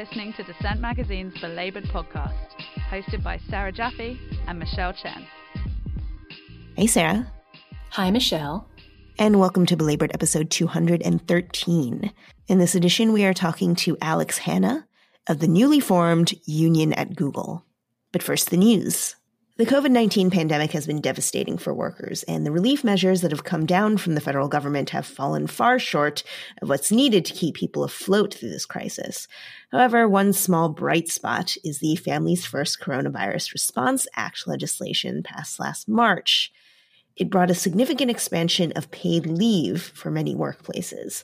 listening to Dissent Magazine's Belabored podcast, hosted by Sarah Jaffe and Michelle Chen. Hey, Sarah. Hi, Michelle. And welcome to Belabored episode 213. In this edition, we are talking to Alex Hanna of the newly formed Union at Google. But first, the news. The COVID 19 pandemic has been devastating for workers, and the relief measures that have come down from the federal government have fallen far short of what's needed to keep people afloat through this crisis. However, one small bright spot is the Families First Coronavirus Response Act legislation passed last March. It brought a significant expansion of paid leave for many workplaces.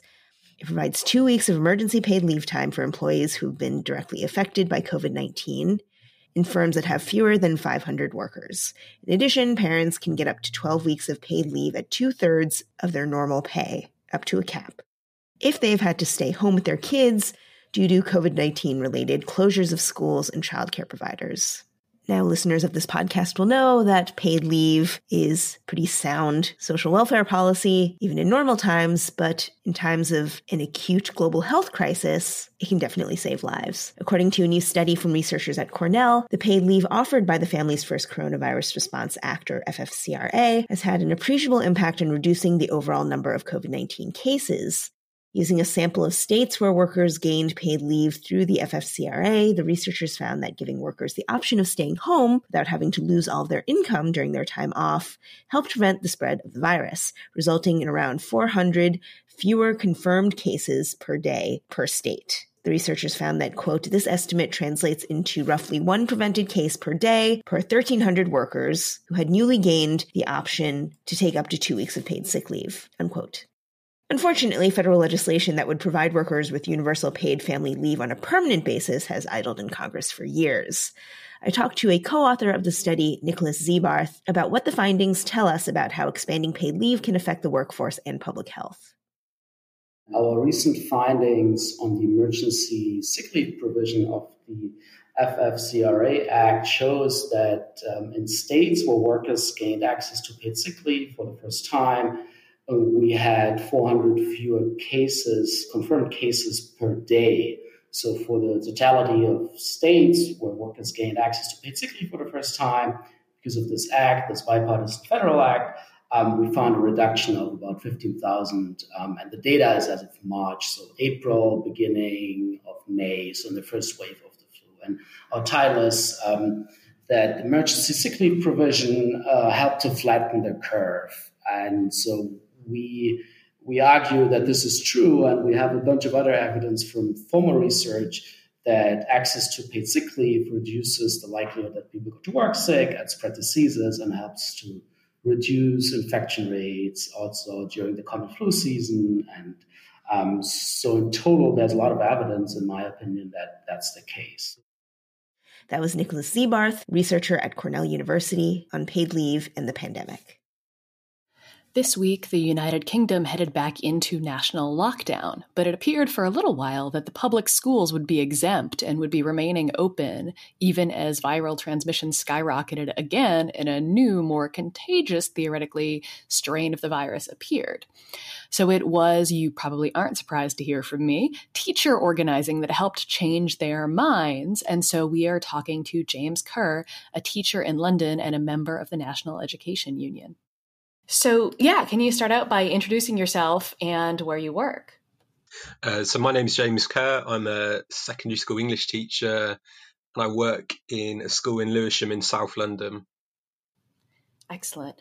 It provides two weeks of emergency paid leave time for employees who've been directly affected by COVID 19 in firms that have fewer than 500 workers. In addition, parents can get up to 12 weeks of paid leave at two thirds of their normal pay, up to a cap. If they've had to stay home with their kids due to COVID 19 related closures of schools and childcare providers. Now, listeners of this podcast will know that paid leave is pretty sound social welfare policy, even in normal times, but in times of an acute global health crisis, it can definitely save lives. According to a new study from researchers at Cornell, the paid leave offered by the Families First Coronavirus Response Act, or FFCRA, has had an appreciable impact in reducing the overall number of COVID 19 cases. Using a sample of states where workers gained paid leave through the FFCRA, the researchers found that giving workers the option of staying home without having to lose all of their income during their time off helped prevent the spread of the virus, resulting in around 400 fewer confirmed cases per day per state. The researchers found that, quote, this estimate translates into roughly one prevented case per day per 1,300 workers who had newly gained the option to take up to two weeks of paid sick leave, unquote. Unfortunately, federal legislation that would provide workers with universal paid family leave on a permanent basis has idled in Congress for years. I talked to a co author of the study, Nicholas Ziebarth, about what the findings tell us about how expanding paid leave can affect the workforce and public health. Our recent findings on the emergency sick leave provision of the FFCRA Act shows that um, in states where workers gained access to paid sick leave for the first time, we had 400 fewer cases, confirmed cases per day. So for the totality of states where workers gained access to paid sick leave for the first time because of this act, this bipartisan federal act, um, we found a reduction of about 15,000. Um, and the data is as of March, so April, beginning of May, so in the first wave of the flu. And our title is um, that emergency sick leave provision uh, helped to flatten the curve. And so we we argue that this is true, and we have a bunch of other evidence from former research that access to paid sick leave reduces the likelihood that people go to work sick and spread diseases and helps to reduce infection rates also during the common flu season. And um, so, in total, there's a lot of evidence, in my opinion, that that's the case. That was Nicholas Ziebarth, researcher at Cornell University on paid leave and the pandemic. This week, the United Kingdom headed back into national lockdown, but it appeared for a little while that the public schools would be exempt and would be remaining open, even as viral transmission skyrocketed again and a new, more contagious, theoretically, strain of the virus appeared. So it was, you probably aren't surprised to hear from me, teacher organizing that helped change their minds. And so we are talking to James Kerr, a teacher in London and a member of the National Education Union. So, yeah, can you start out by introducing yourself and where you work? Uh, so, my name is James Kerr. I'm a secondary school English teacher and I work in a school in Lewisham in South London. Excellent.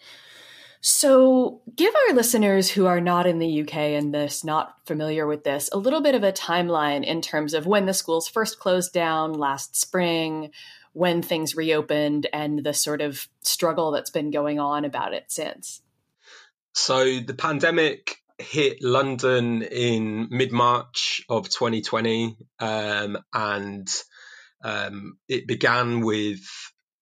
So, give our listeners who are not in the UK and this not familiar with this a little bit of a timeline in terms of when the schools first closed down last spring, when things reopened, and the sort of struggle that's been going on about it since. So the pandemic hit London in mid March of 2020, um, and um, it began with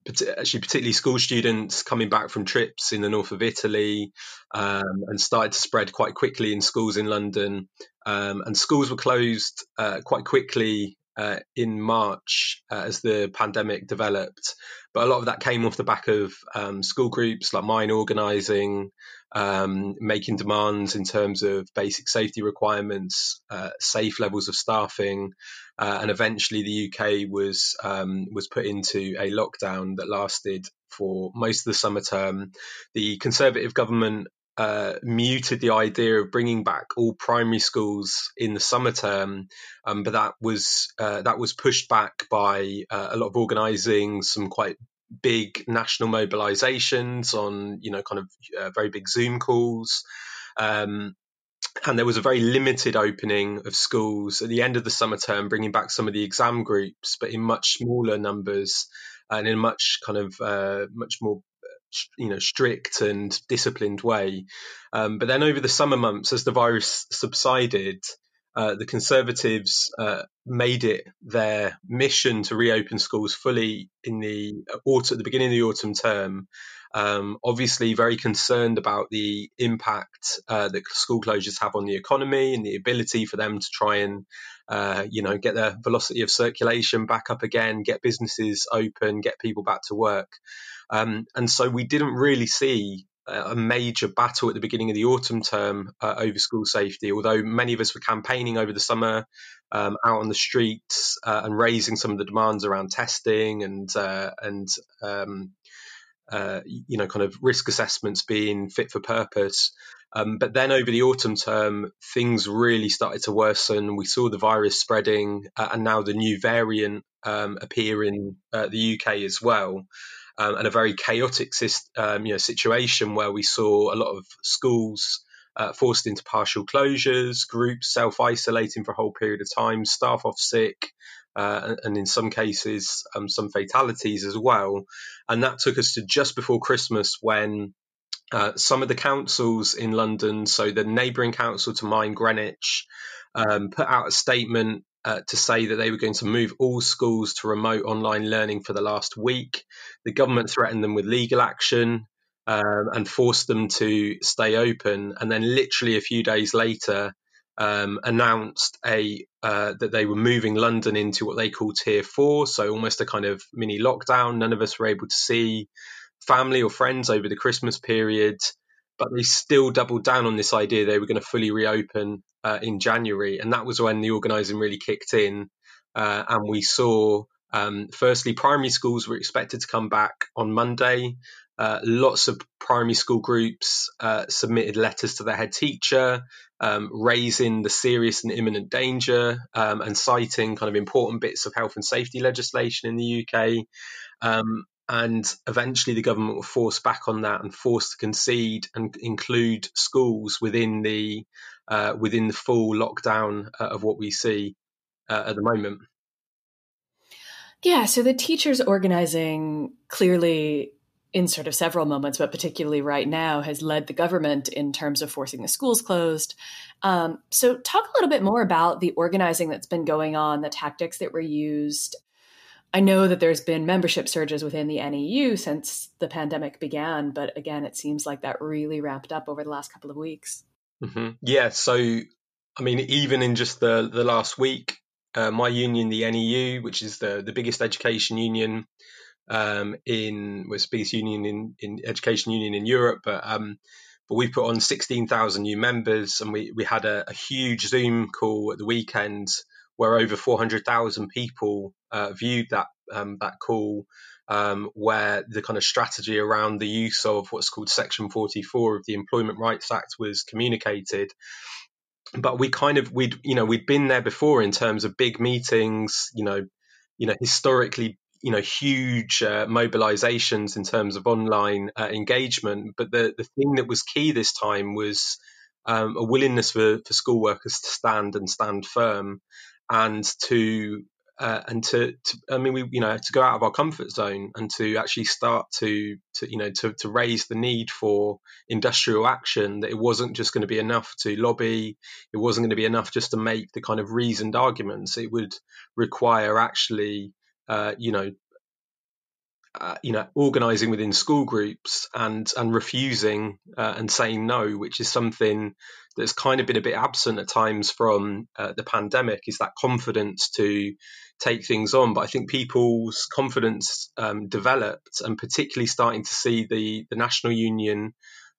actually particularly school students coming back from trips in the north of Italy um, and started to spread quite quickly in schools in London. Um, and schools were closed uh, quite quickly uh, in March uh, as the pandemic developed. But a lot of that came off the back of um, school groups like mine organising, um, making demands in terms of basic safety requirements, uh, safe levels of staffing, uh, and eventually the UK was um, was put into a lockdown that lasted for most of the summer term. The Conservative government uh, muted the idea of bringing back all primary schools in the summer term, um, but that was uh, that was pushed back by uh, a lot of organising, some quite big national mobilisations on you know kind of uh, very big Zoom calls. Um, and there was a very limited opening of schools at the end of the summer term, bringing back some of the exam groups, but in much smaller numbers and in a much kind of uh, much more you know strict and disciplined way. Um, but then over the summer months, as the virus subsided, uh, the Conservatives uh, made it their mission to reopen schools fully in the autumn, at the beginning of the autumn term. Um, obviously, very concerned about the impact uh, that school closures have on the economy and the ability for them to try and, uh, you know, get their velocity of circulation back up again, get businesses open, get people back to work. Um, and so we didn't really see a major battle at the beginning of the autumn term uh, over school safety, although many of us were campaigning over the summer um, out on the streets uh, and raising some of the demands around testing and uh, and um, uh, you know kind of risk assessments being fit for purpose. Um, but then over the autumn term, things really started to worsen. We saw the virus spreading, uh, and now the new variant um, appear in uh, the UK as well um, and a very chaotic um, you know, situation where we saw a lot of schools uh, forced into partial closures, groups self isolating for a whole period of time, staff off sick, uh, and in some cases, um, some fatalities as well. And that took us to just before Christmas when uh, some of the councils in London, so the neighbouring council to mine, Greenwich, um, put out a statement uh, to say that they were going to move all schools to remote online learning for the last week. The government threatened them with legal action um, and forced them to stay open. And then, literally a few days later, um, announced a uh, that they were moving London into what they call Tier Four, so almost a kind of mini lockdown. None of us were able to see family or friends over the Christmas period but they still doubled down on this idea they were going to fully reopen uh, in January, and that was when the organising really kicked in, uh, and we saw. Um, firstly, primary schools were expected to come back on Monday. Uh, lots of primary school groups uh, submitted letters to their head teacher, um, raising the serious and imminent danger um, and citing kind of important bits of health and safety legislation in the UK. Um, and eventually the government were forced back on that and forced to concede and include schools within the uh, within the full lockdown uh, of what we see uh, at the moment. Yeah, so the teachers organizing clearly in sort of several moments, but particularly right now, has led the government in terms of forcing the schools closed. Um, so, talk a little bit more about the organizing that's been going on, the tactics that were used, I know that there's been membership surges within the NEU since the pandemic began, but again, it seems like that really ramped up over the last couple of weeks. Mm-hmm. Yeah, so I mean, even in just the the last week, uh, my union, the NEU, which is the the biggest education union um, in, with biggest union in, in education union in Europe, but um, but we put on 16,000 new members, and we we had a, a huge Zoom call at the weekend where over 400,000 people uh, viewed that um, that call, um, where the kind of strategy around the use of what's called Section 44 of the Employment Rights Act was communicated. But we kind of we'd you know we'd been there before in terms of big meetings, you know, you know historically you know huge uh, mobilizations in terms of online uh, engagement. But the the thing that was key this time was um, a willingness for, for school workers to stand and stand firm and to uh, and to, to, I mean, we, you know, to go out of our comfort zone and to actually start to, to you know, to, to raise the need for industrial action. That it wasn't just going to be enough to lobby. It wasn't going to be enough just to make the kind of reasoned arguments. It would require actually, uh, you know, uh, you know, organising within school groups and and refusing uh, and saying no, which is something that's kind of been a bit absent at times from uh, the pandemic, is that confidence to take things on. But I think people's confidence um, developed, and particularly starting to see the the national union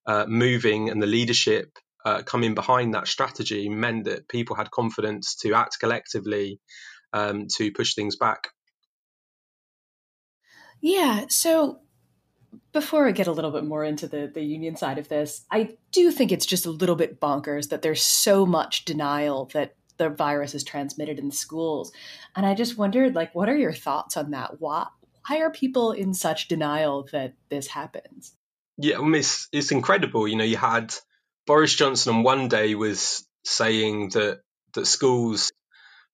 uh, moving and the leadership uh, coming behind that strategy meant that people had confidence to act collectively um, to push things back. Yeah. So before I get a little bit more into the, the union side of this, I do think it's just a little bit bonkers that there's so much denial that the virus is transmitted in schools. And I just wondered, like, what are your thoughts on that? Why, why are people in such denial that this happens? Yeah, i it's, it's incredible. You know, you had Boris Johnson on one day was saying that that schools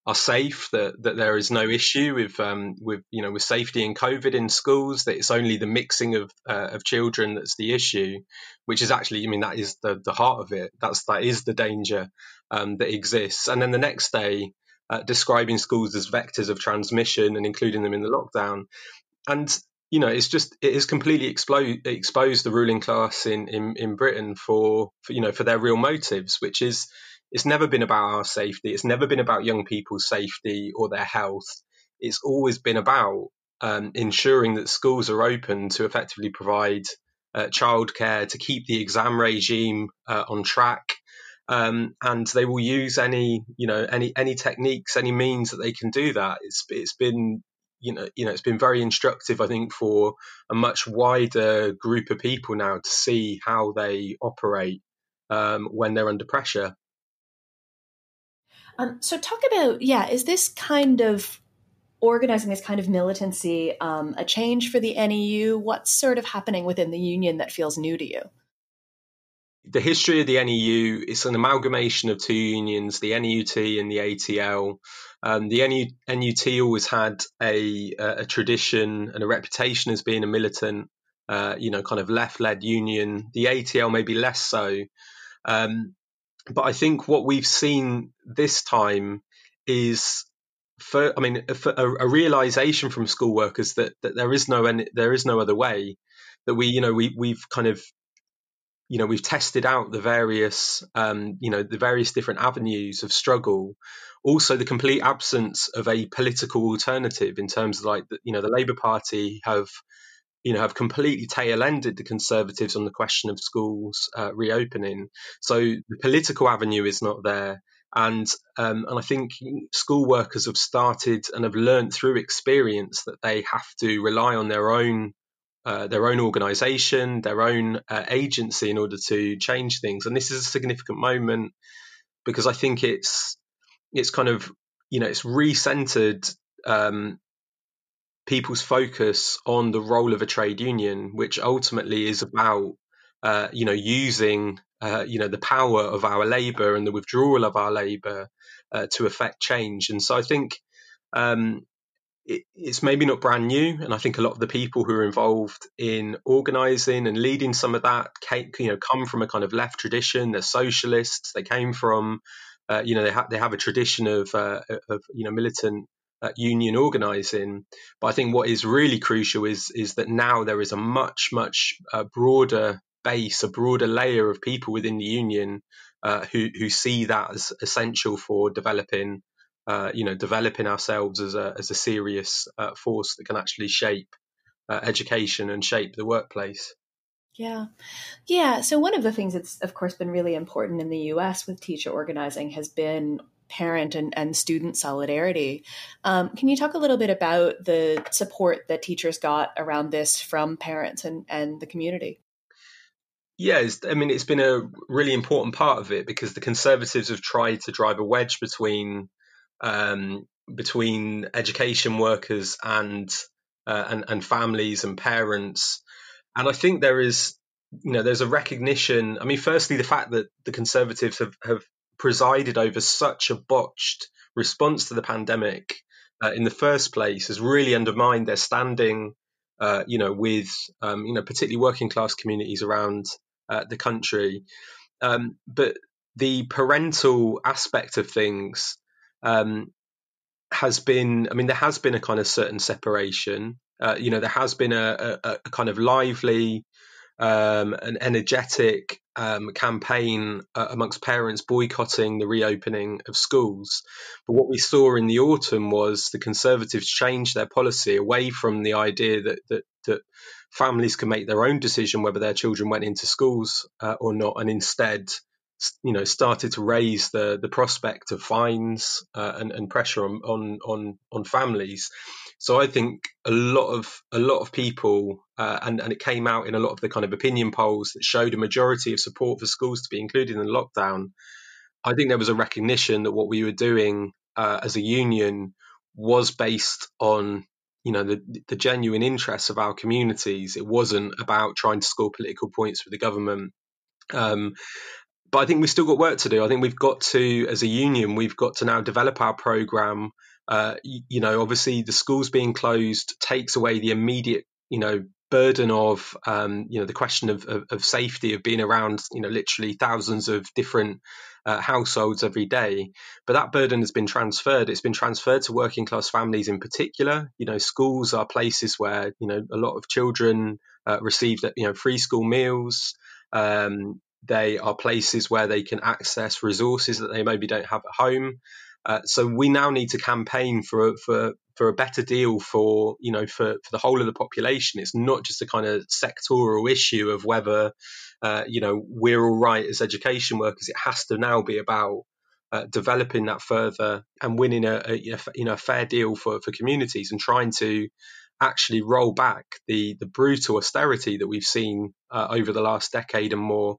are safe, that, that there is no issue with um, with you know with safety and COVID in schools. That it's only the mixing of uh, of children that's the issue, which is actually I mean that is the the heart of it. That's that is the danger um, that exists. And then the next day, uh, describing schools as vectors of transmission and including them in the lockdown. And you know, it's just it has completely explode, exposed the ruling class in, in, in Britain for, for you know for their real motives, which is it's never been about our safety. It's never been about young people's safety or their health. It's always been about um, ensuring that schools are open to effectively provide uh, childcare, to keep the exam regime uh, on track, um, and they will use any you know any any techniques, any means that they can do that. It's it's been you know you know it's been very instructive, I think, for a much wider group of people now to see how they operate um, when they're under pressure. Um, so, talk about yeah, is this kind of organizing this kind of militancy um, a change for the NEU? What's sort of happening within the union that feels new to you? The history of the NEU is an amalgamation of two unions, the NUT and the ATL. Um, the NU, NUT always had a, a, tradition and a reputation as being a militant, uh, you know, kind of left-led union. The ATL maybe less so. Um, but I think what we've seen this time is for I mean for a, a, realization from school workers that, that there is no any, there is no other way that we you know we we've kind of you know we've tested out the various um, you know the various different avenues of struggle. Also the complete absence of a political alternative in terms of like the, you know the Labour Party have you know, have completely tail-ended the Conservatives on the question of schools uh, reopening. So the political avenue is not there, and um, and I think school workers have started and have learned through experience that they have to rely on their own. Uh, their own organisation, their own uh, agency, in order to change things, and this is a significant moment because I think it's it's kind of you know it's recentered um, people's focus on the role of a trade union, which ultimately is about uh, you know using uh, you know the power of our labour and the withdrawal of our labour uh, to affect change. And so I think um, it, it's maybe not brand new, and I think a lot of the people who are involved in organising and leading some of that, came, you know, come from a kind of left tradition. They're socialists. They came from uh, you know they have they have a tradition of, uh, of you know militant uh, union organising. But I think what is really crucial is is that now there is a much much uh, broader base, a broader layer of people within the union uh, who who see that as essential for developing, uh, you know, developing ourselves as a as a serious uh, force that can actually shape uh, education and shape the workplace. Yeah. Yeah. So, one of the things that's, of course, been really important in the US with teacher organizing has been parent and, and student solidarity. Um, can you talk a little bit about the support that teachers got around this from parents and, and the community? Yeah, I mean, it's been a really important part of it because the Conservatives have tried to drive a wedge between um, between education workers and, uh, and and families and parents, and I think there is you know there's a recognition. I mean, firstly, the fact that the Conservatives have have presided over such a botched response to the pandemic uh, in the first place has really undermined their standing, uh, you know, with um, you know particularly working class communities around uh, the country. Um, but the parental aspect of things um, has been, I mean, there has been a kind of certain separation. Uh, you know, there has been a, a, a kind of lively um, an energetic um, campaign uh, amongst parents boycotting the reopening of schools. But what we saw in the autumn was the Conservatives changed their policy away from the idea that that, that families can make their own decision whether their children went into schools uh, or not, and instead you know started to raise the the prospect of fines uh, and, and pressure on, on on on families. So I think a lot of a lot of people, uh, and and it came out in a lot of the kind of opinion polls that showed a majority of support for schools to be included in the lockdown. I think there was a recognition that what we were doing uh, as a union was based on you know the the genuine interests of our communities. It wasn't about trying to score political points for the government. Um, but I think we've still got work to do. I think we've got to, as a union, we've got to now develop our program uh, you, know, obviously the schools being closed takes away the immediate, you know, burden of, um, you know, the question of, of, of, safety of being around, you know, literally thousands of different uh, households every day. But that burden has been transferred. It's been transferred to working class families in particular. You know, schools are places where, you know, a lot of children uh, receive, you know, free school meals. Um, they are places where they can access resources that they maybe don't have at home. Uh, so we now need to campaign for for for a better deal for you know for, for the whole of the population. It's not just a kind of sectoral issue of whether uh, you know we're all right as education workers. It has to now be about uh, developing that further and winning a, a, you know a fair deal for for communities and trying to actually roll back the the brutal austerity that we've seen uh, over the last decade and more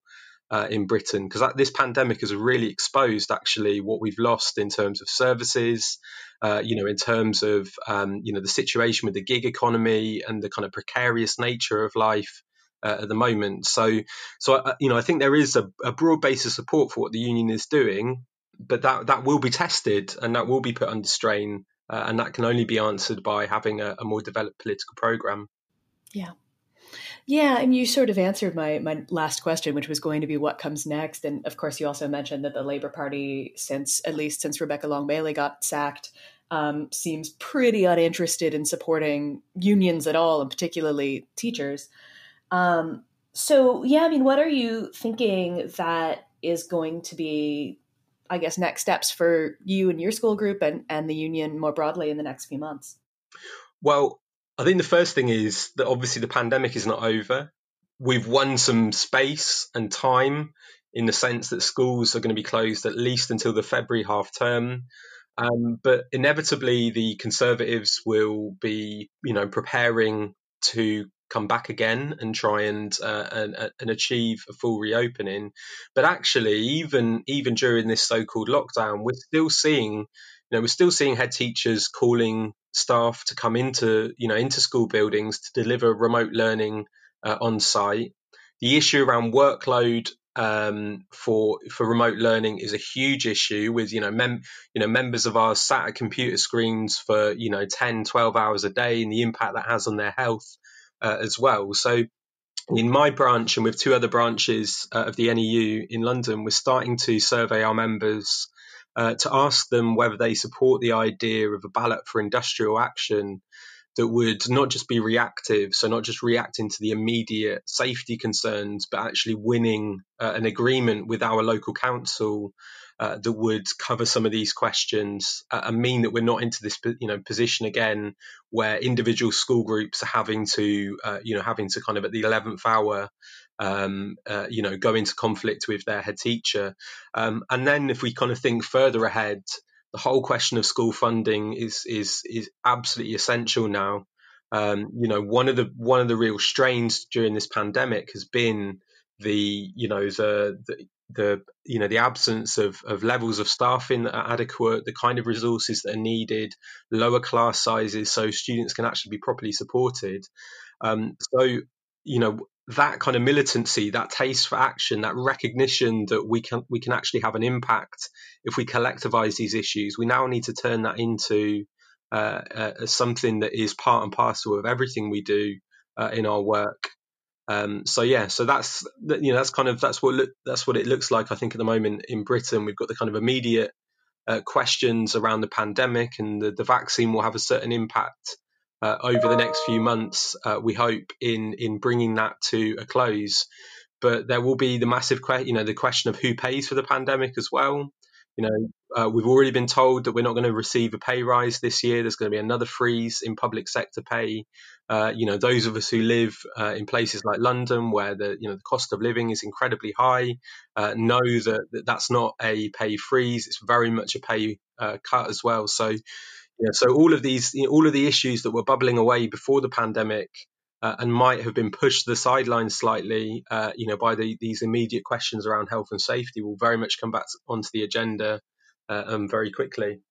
uh, in Britain because this pandemic has really exposed actually what we've lost in terms of services, uh, you know, in terms of um, you know the situation with the gig economy and the kind of precarious nature of life uh, at the moment. So, so uh, you know, I think there is a, a broad base of support for what the union is doing, but that that will be tested and that will be put under strain, uh, and that can only be answered by having a, a more developed political program. Yeah. Yeah, and you sort of answered my my last question, which was going to be what comes next. And of course, you also mentioned that the Labour Party, since at least since Rebecca Long Bailey got sacked, um, seems pretty uninterested in supporting unions at all, and particularly teachers. Um, so, yeah, I mean, what are you thinking that is going to be, I guess, next steps for you and your school group and, and the union more broadly in the next few months? Well, I think the first thing is that obviously the pandemic is not over. We've won some space and time in the sense that schools are going to be closed at least until the February half term. Um, but inevitably, the Conservatives will be, you know, preparing to come back again and try and, uh, and and achieve a full reopening. But actually, even even during this so-called lockdown, we're still seeing, you know, we're still seeing head teachers calling staff to come into you know into school buildings to deliver remote learning uh, on site. The issue around workload um, for for remote learning is a huge issue with you know mem- you know members of ours sat at computer screens for you know 10 12 hours a day and the impact that has on their health uh, as well so in my branch and with two other branches uh, of the NEU in London we're starting to survey our members uh, to ask them whether they support the idea of a ballot for industrial action that would not just be reactive, so not just reacting to the immediate safety concerns, but actually winning uh, an agreement with our local council uh, that would cover some of these questions uh, and mean that we're not into this you know position again where individual school groups are having to uh, you know having to kind of at the 11th hour um, uh, you know go into conflict with their head teacher um, and then if we kind of think further ahead the whole question of school funding is is is absolutely essential now um, you know one of the one of the real strains during this pandemic has been the you know the, the the you know the absence of, of levels of staffing that are adequate, the kind of resources that are needed, lower class sizes, so students can actually be properly supported. Um, so you know that kind of militancy, that taste for action, that recognition that we can we can actually have an impact if we collectivize these issues. We now need to turn that into uh, uh, something that is part and parcel of everything we do uh, in our work. Um, so yeah, so that's you know that's kind of that's what look, that's what it looks like. I think at the moment in Britain, we've got the kind of immediate uh, questions around the pandemic, and the, the vaccine will have a certain impact uh, over the next few months. Uh, we hope in in bringing that to a close, but there will be the massive, que- you know, the question of who pays for the pandemic as well. You know, Uh, we've already been told that we're not going to receive a pay rise this year. There's going to be another freeze in public sector pay. Uh, you know, those of us who live uh, in places like London, where the you know the cost of living is incredibly high, uh, know that, that, that's not a pay freeze. It's very much a pay cut as well. So, know, so all of these, all of the issues that were bubbling away before the pandemic uh, and might have been pushed to the sidelines slightly, uh, you know, by the, these immediate questions around health and safety will very much come back onto the agenda uh, um, very quickly.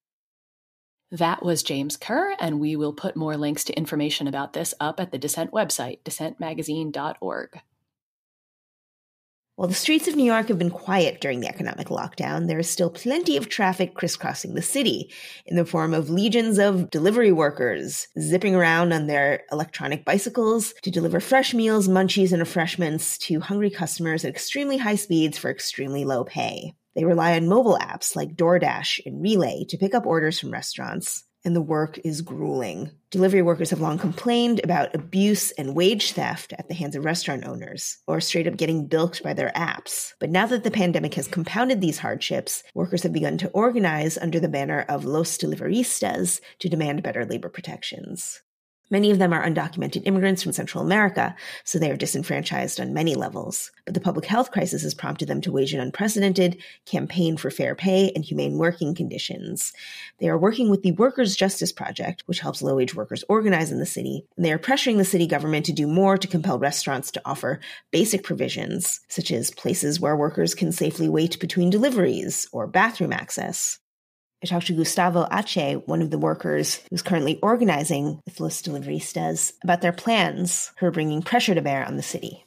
That was James Kerr, and we will put more links to information about this up at the Dissent website, dissentmagazine.org. While the streets of New York have been quiet during the economic lockdown, there is still plenty of traffic crisscrossing the city in the form of legions of delivery workers zipping around on their electronic bicycles to deliver fresh meals, munchies, and refreshments to hungry customers at extremely high speeds for extremely low pay. They rely on mobile apps like DoorDash and Relay to pick up orders from restaurants and the work is grueling. Delivery workers have long complained about abuse and wage theft at the hands of restaurant owners, or straight up getting bilked by their apps. But now that the pandemic has compounded these hardships, workers have begun to organize under the banner of Los Deliveristas to demand better labor protections. Many of them are undocumented immigrants from Central America, so they are disenfranchised on many levels. But the public health crisis has prompted them to wage an unprecedented campaign for fair pay and humane working conditions. They are working with the Workers' Justice Project, which helps low wage workers organize in the city, and they are pressuring the city government to do more to compel restaurants to offer basic provisions, such as places where workers can safely wait between deliveries or bathroom access. I talked to Gustavo Ajche, one of the workers who's currently organizing with Los Deliveristas, about their plans for bringing pressure to bear on the city.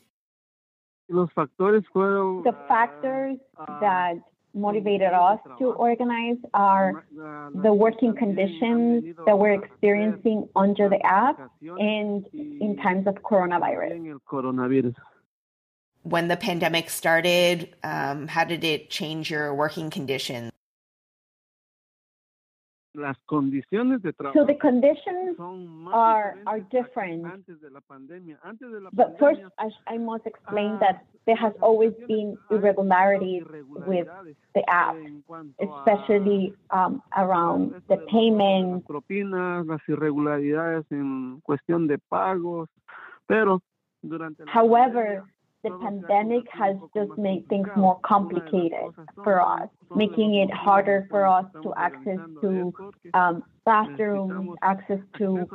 The factors that motivated us to organize are the working conditions that we're experiencing under the app and in times of coronavirus. When the pandemic started, um, how did it change your working conditions? Las condiciones de trabajo so the conditions are are different. but first, I, I must explain that there has always been irregularities with the app, especially um, around the payment. Propinas, las irregularidades en cuestión de pagos, pero durante. However, the pandemic has just made things more complicated for us, making it harder for us to access to um, bathrooms, access to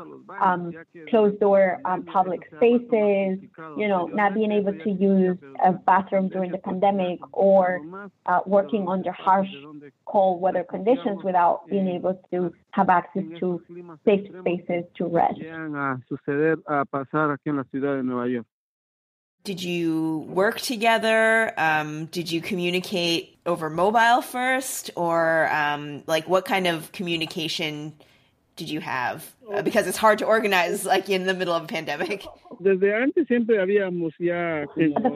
um, closed door um, public spaces, you know, not being able to use a bathroom during the pandemic or uh, working under harsh cold weather conditions without being able to have access to safe spaces to rest. Did you work together? Um, did you communicate over mobile first, or um, like what kind of communication did you have? Uh, because it's hard to organize like in the middle of a pandemic. The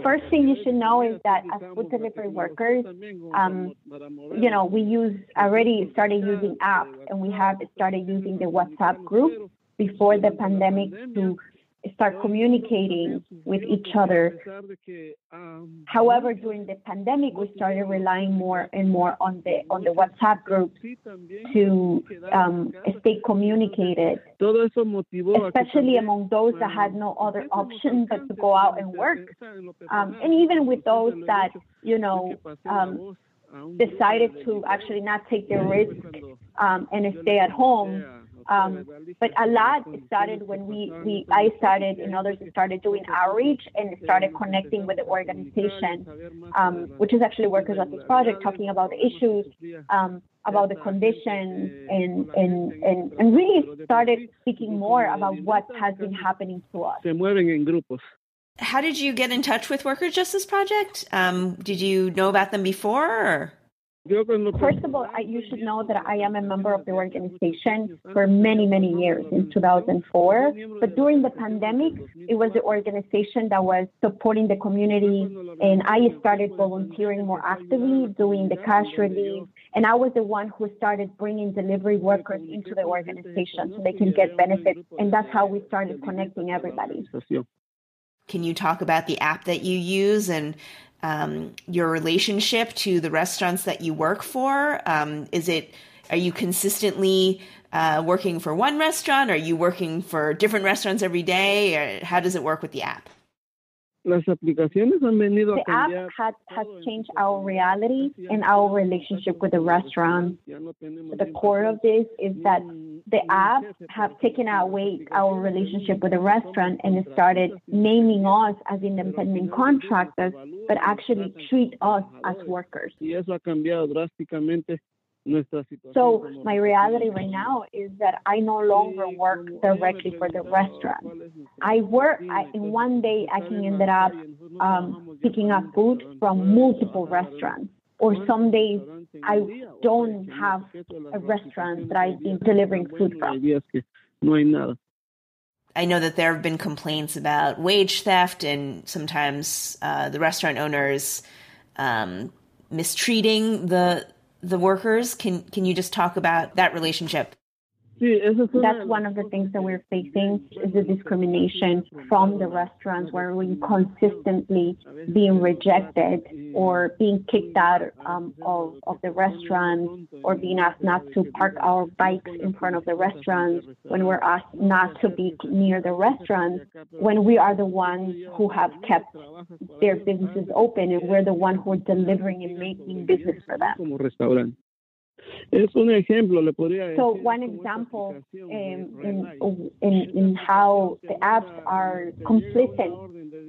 first thing you should know is that as food delivery workers, um, you know, we use already started using apps, and we have started using the WhatsApp group before the pandemic to start communicating with each other. However, during the pandemic, we started relying more and more on the on the WhatsApp groups to um, stay communicated, especially among those that had no other option but to go out and work, um, and even with those that you know. Um, decided to actually not take the risk um, and stay at home um, but a lot started when we, we I started and others started doing outreach and started connecting with the organization, um, which is actually Workers Justice Project, talking about the issues, um, about the conditions, and, and, and, and really started speaking more about what has been happening to us. How did you get in touch with Workers Justice Project? Um, did you know about them before? Or? First of all, I, you should know that I am a member of the organization for many, many years in 2004. But during the pandemic, it was the organization that was supporting the community, and I started volunteering more actively, doing the cash relief, and I was the one who started bringing delivery workers into the organization so they can get benefits, and that's how we started connecting everybody. Can you talk about the app that you use and um, your relationship to the restaurants that you work for? Um, is it are you consistently uh, working for one restaurant? Are you working for different restaurants every day? Or how does it work with the app? Las aplicaciones han venido the app has, has changed our reality and our relationship with the restaurant. The core of this is that the app have taken away our relationship with the restaurant and started naming us as independent contractors, but actually treat us as workers. Y eso ha cambiado drásticamente so my reality right now is that I no longer work directly for the restaurant. I work I, in one day I can end up um, picking up food from multiple restaurants, or some days I don't have a restaurant that I've been delivering food from. I know that there have been complaints about wage theft and sometimes uh, the restaurant owners um, mistreating the the workers. Can can you just talk about that relationship? That's one of the things that we're facing is the discrimination from the restaurants where we're consistently being rejected or being kicked out um, of, of the restaurant or being asked not to park our bikes in front of the restaurants when we're asked not to be near the restaurants when we are the ones who have kept their businesses open and we're the ones who are delivering and making business for them. Es un ejemplo, le podría decir. So one example um, in, in, in how the apps are complicit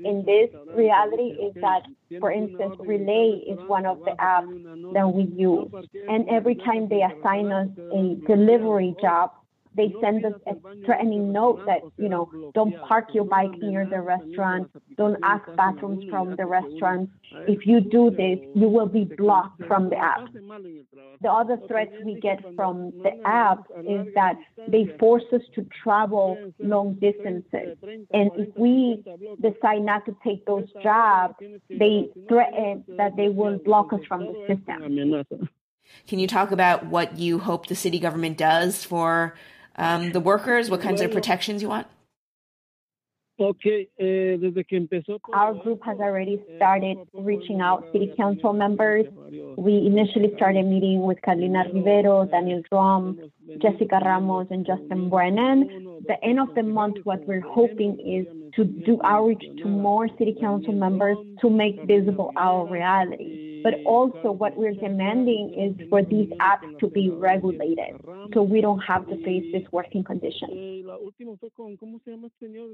in this reality is that, for instance, Relay is one of the apps that we use. And every time they assign us a delivery job, they send us a threatening note that, you know, don't park your bike near the restaurant, don't ask bathrooms from the restaurant. If you do this, you will be blocked from the app. The other threats we get from the app is that they force us to travel long distances. And if we decide not to take those jobs, they threaten that they will block us from the system. Can you talk about what you hope the city government does for um, the workers? What kinds of protections you want? Okay, eh, desde que empezó. Our group has already started reaching out city council members. We initially started meeting with Carlina Rivera, Daniel Dromm, Jessica Ramos, and Justin Brannan. The end of the month, what we're hoping is to do outreach to more city council members to make visible our reality. But also, what we're demanding is for these apps to be regulated so we don't have to face this working condition.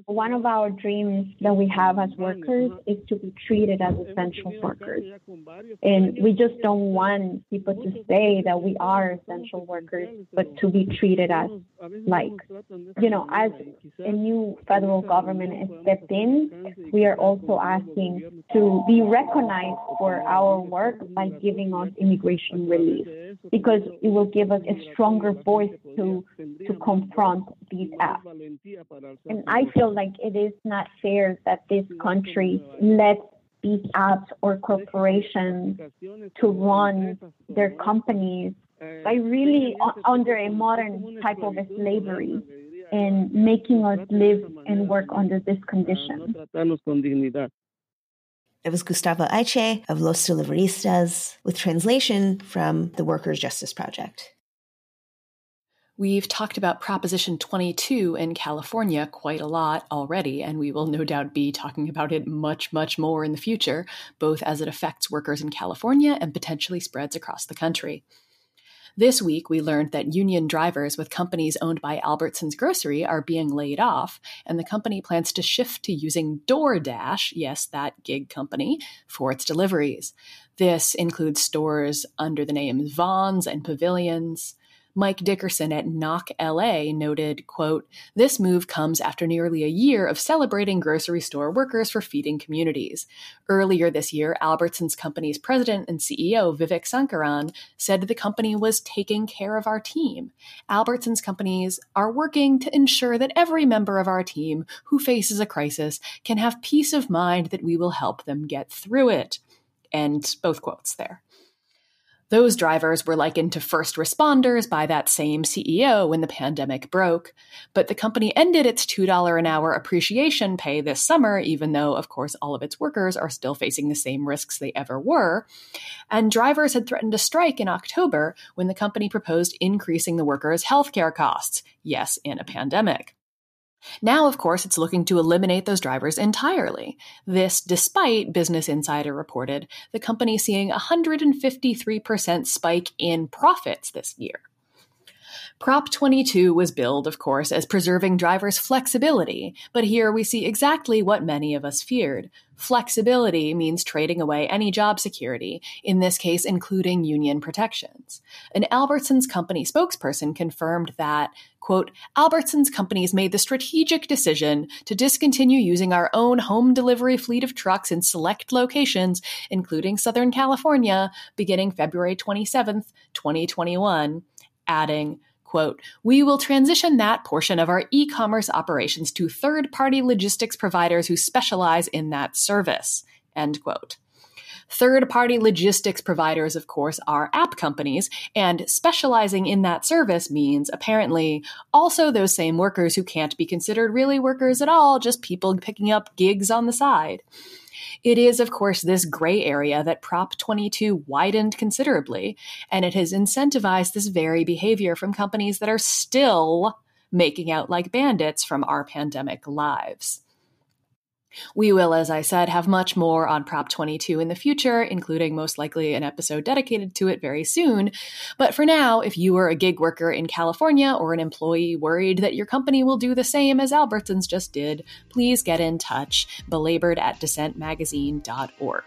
One of our dreams that we have as workers is to be treated as essential workers. And we just don't want people to say that we are essential workers, but to be treated as like, you know, as a new federal government has stepped in, we are also asking to be recognized for our work work by giving us immigration relief because it will give us a stronger voice to to confront these apps. And I feel like it is not fair that this country lets these apps or corporations to run their companies by really under a modern type of slavery and making us live and work under this condition. It was Gustavo Ajche of Los Deliveristas with translation from the Workers' Justice Project. We've talked about Proposition 22 in California quite a lot already, and we will no doubt be talking about it much, much more in the future, both as it affects workers in California and potentially spreads across the country. This week, we learned that union drivers with companies owned by Albertsons Grocery are being laid off, and the company plans to shift to using DoorDash, yes, that gig company, for its deliveries. This includes stores under the names Vons and Pavilions. Mike Dickerson at Knock LA noted, quote, This move comes after nearly a year of celebrating grocery store workers for feeding communities. Earlier this year, Albertsons Company's president and CEO Vivek Sankaran said the company was taking care of our team. Albertsons companies are working to ensure that every member of our team who faces a crisis can have peace of mind that we will help them get through it. And both quotes there. Those drivers were likened to first responders by that same CEO when the pandemic broke, but the company ended its $2 an hour appreciation pay this summer, even though, of course, all of its workers are still facing the same risks they ever were. And drivers had threatened a strike in October when the company proposed increasing the workers' healthcare costs. Yes, in a pandemic. Now, of course, it's looking to eliminate those drivers entirely. This despite, Business Insider reported, the company seeing a 153% spike in profits this year. Prop 22 was billed, of course, as preserving drivers' flexibility, but here we see exactly what many of us feared. Flexibility means trading away any job security, in this case, including union protections. An Albertsons company spokesperson confirmed that, quote, Albertsons companies made the strategic decision to discontinue using our own home delivery fleet of trucks in select locations, including Southern California, beginning February 27th, 2021, adding, quote, we will transition that portion of our e commerce operations to third party logistics providers who specialize in that service, end quote. Third party logistics providers, of course, are app companies, and specializing in that service means apparently also those same workers who can't be considered really workers at all, just people picking up gigs on the side. It is, of course, this gray area that Prop 22 widened considerably, and it has incentivized this very behavior from companies that are still making out like bandits from our pandemic lives. We will, as I said, have much more on Prop 22 in the future, including most likely an episode dedicated to it very soon. But for now, if you are a gig worker in California or an employee worried that your company will do the same as Albertsons just did, please get in touch, belabored at dissentmagazine.org.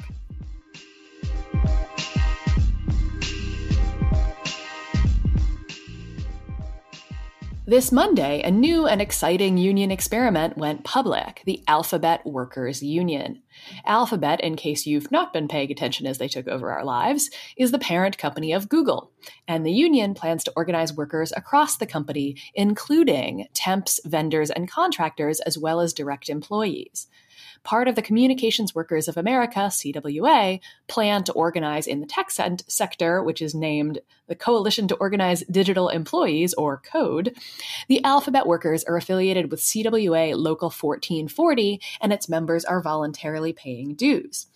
This Monday, a new and exciting union experiment went public the Alphabet Workers Union. Alphabet, in case you've not been paying attention as they took over our lives, is the parent company of Google. And the union plans to organize workers across the company, including temps, vendors, and contractors, as well as direct employees part of the Communications Workers of America, CWA, plan to organize in the tech sector, which is named the Coalition to Organize Digital Employees, or CODE. The Alphabet workers are affiliated with CWA Local 1440, and its members are voluntarily paying dues.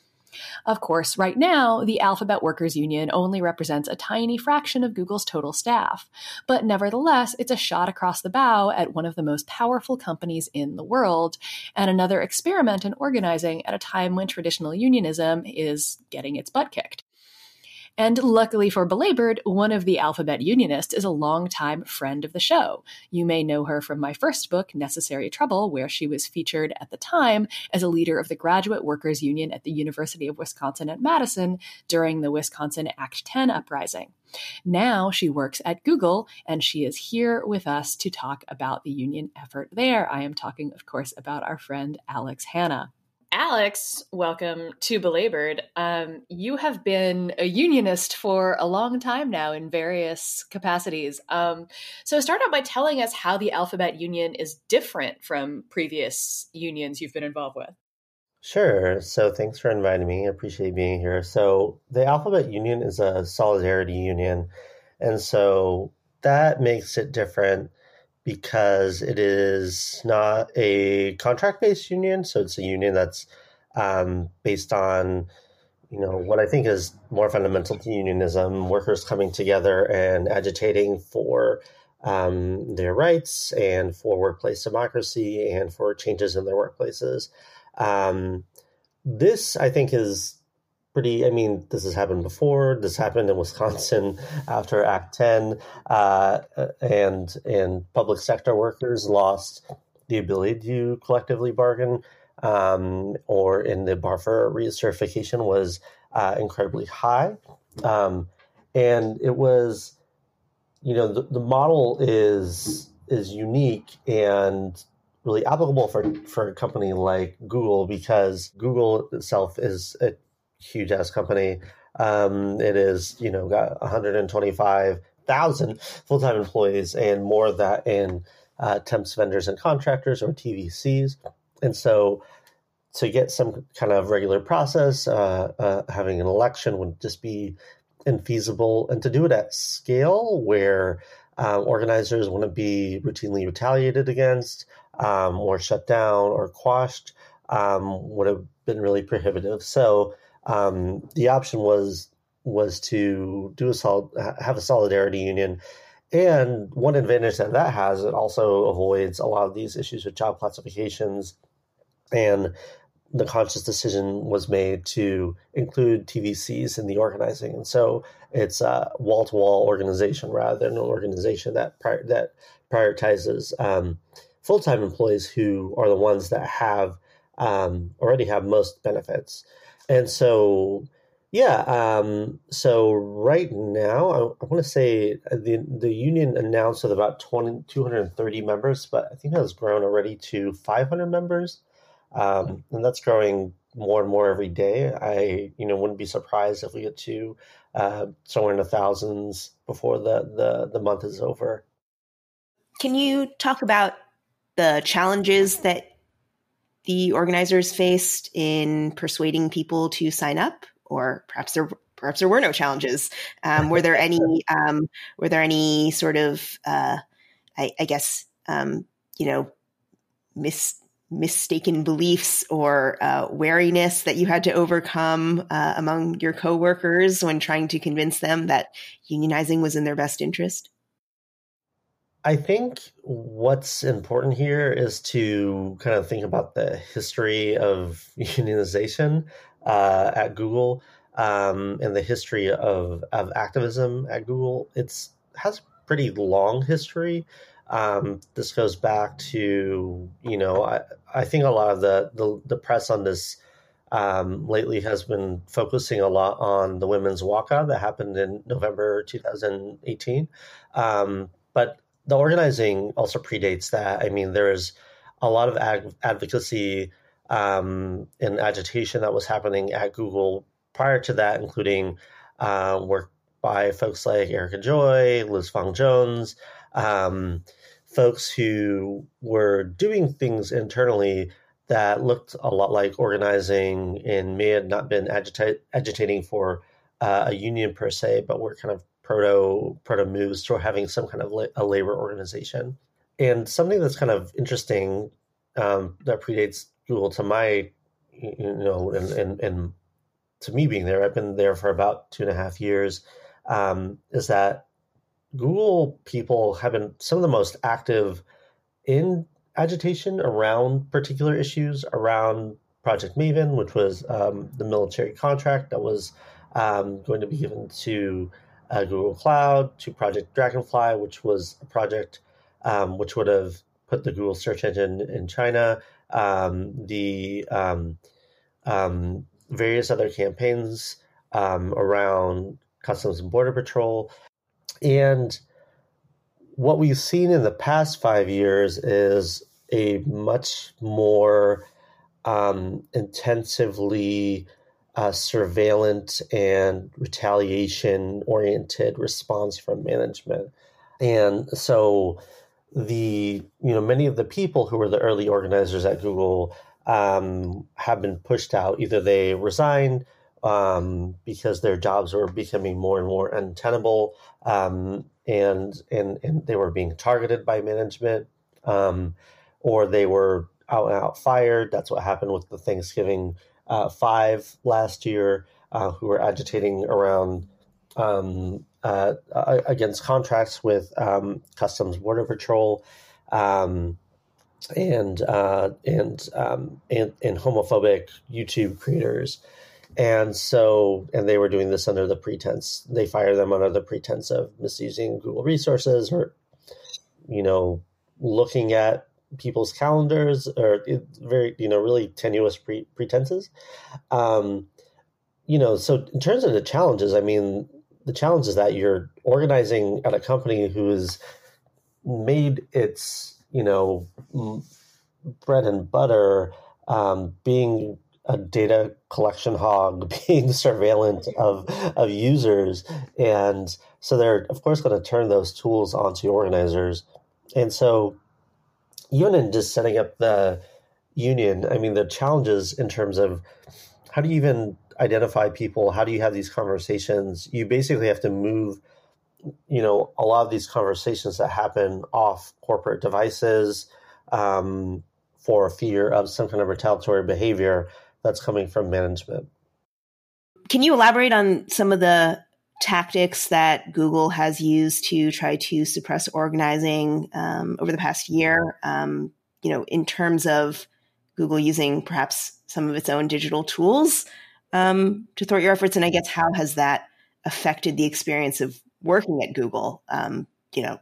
Of course, right now, the Alphabet Workers Union only represents a tiny fraction of Google's total staff, but nevertheless, it's a shot across the bow at one of the most powerful companies in the world, and another experiment in organizing at a time when traditional unionism is getting its butt kicked. And luckily for Belabored, one of the Alphabet Unionists is a longtime friend of the show. You may know her from my first book, Necessary Trouble, where she was featured at the time as a leader of the Graduate Workers Union at the University of Wisconsin at Madison during the Wisconsin Act 10 uprising. Now she works at Google and she is here with us to talk about the union effort there. I am talking, of course, about our friend Alex Hanna. Alex, welcome to Belabored. Um, you have been a unionist for a long time now in various capacities. Um, so, start out by telling us how the Alphabet Union is different from previous unions you've been involved with. Sure. So, thanks for inviting me. I appreciate being here. So, the Alphabet Union is a solidarity union. And so that makes it different because it is not a contract based union. So it's a union that's um, based on, you know, what I think is more fundamental to unionism workers coming together and agitating for um, their rights and for workplace democracy and for changes in their workplaces. Um, this, I think, is pretty. I mean, this has happened before. This happened in Wisconsin after Act Ten, uh, and and public sector workers lost the ability to collectively bargain, um, or in the bar for recertification was uh, incredibly high, um, and it was, you know, the, the model is is unique and really applicable for for a company like Google because Google itself is a huge ass company. Um, it is, you know, got 125,000 full time employees and more of that in uh, temps, vendors, and contractors or TVCs. And so to get some kind of regular process, uh, uh, having an election would just be infeasible. and to do it at scale where um, organizers wouldn't be routinely retaliated against um, or shut down or quashed um, would have been really prohibitive. So um, the option was was to do a solid have a solidarity union. And one advantage that that has, it also avoids a lot of these issues with job classifications. And the conscious decision was made to include TVCs in the organizing, and so it's a wall-to-wall organization rather than an organization that pri- that prioritizes um, full-time employees who are the ones that have um, already have most benefits, and so yeah, um, so right now I, I want to say the the union announced with about 20, 230 members, but I think it has grown already to 500 members um, and that's growing more and more every day. I you know wouldn't be surprised if we get to uh, somewhere in the thousands before the, the the month is over. Can you talk about the challenges that the organizers faced in persuading people to sign up, or perhaps there perhaps there were no challenges. Um, were there any um, were there any sort of uh, I, I, guess um, you know mis mistaken beliefs or uh, wariness that you had to overcome uh, among your coworkers when trying to convince them that unionizing was in their best interest? I think what's important here is to kind of think about the history of unionization uh, at Google um, and the history of, of activism at Google. It's has a pretty long history. Um, this goes back to you know I, I think a lot of the, the, the press on this um, lately has been focusing a lot on the women's walkout that happened in November 2018, um, but the organizing also predates that. I mean, there's a lot of ag- advocacy um, and agitation that was happening at Google prior to that, including uh, work by folks like Erica Joy, Liz Fong Jones. Um, folks who were doing things internally that looked a lot like organizing and may have not been agita- agitating for uh, a union per se, but were kind of proto proto moves toward having some kind of la- a labor organization. And something that's kind of interesting um, that predates Google to my, you know, and, and, and to me being there, I've been there for about two and a half years, um, is that Google people have been some of the most active in agitation around particular issues around Project Maven, which was um, the military contract that was um, going to be given to uh, Google Cloud, to Project Dragonfly, which was a project um, which would have put the Google search engine in China, um, the um, um, various other campaigns around Customs and Border Patrol. And what we've seen in the past five years is a much more um, intensively uh, surveillance and retaliation oriented response from management. And so the you know many of the people who were the early organizers at Google um, have been pushed out. Either they resigned um, because their jobs were becoming more and more untenable, um, and and and they were being targeted by management, um, or they were out and out fired. That's what happened with the Thanksgiving uh, Five last year, uh, who were agitating around um, uh, against contracts with um, Customs Border Patrol. Um, and uh, and, um, and and homophobic YouTube creators, and so, and they were doing this under the pretense, they fire them under the pretense of misusing Google resources or, you know, looking at people's calendars or very, you know, really tenuous pre- pretenses. Um, you know, so in terms of the challenges, I mean, the challenge is that you're organizing at a company who's made its, you know, bread and butter um, being a data collection hog, being surveillance of of users, and so they're of course going to turn those tools onto organizers, and so in just setting up the union, I mean the challenges in terms of how do you even identify people? How do you have these conversations? You basically have to move, you know, a lot of these conversations that happen off corporate devices um, for fear of some kind of retaliatory behavior that's coming from management. Can you elaborate on some of the tactics that Google has used to try to suppress organizing um, over the past year? Um, you know, in terms of Google using perhaps some of its own digital tools um, to thwart your efforts, and I guess how has that affected the experience of working at Google? Um, you know,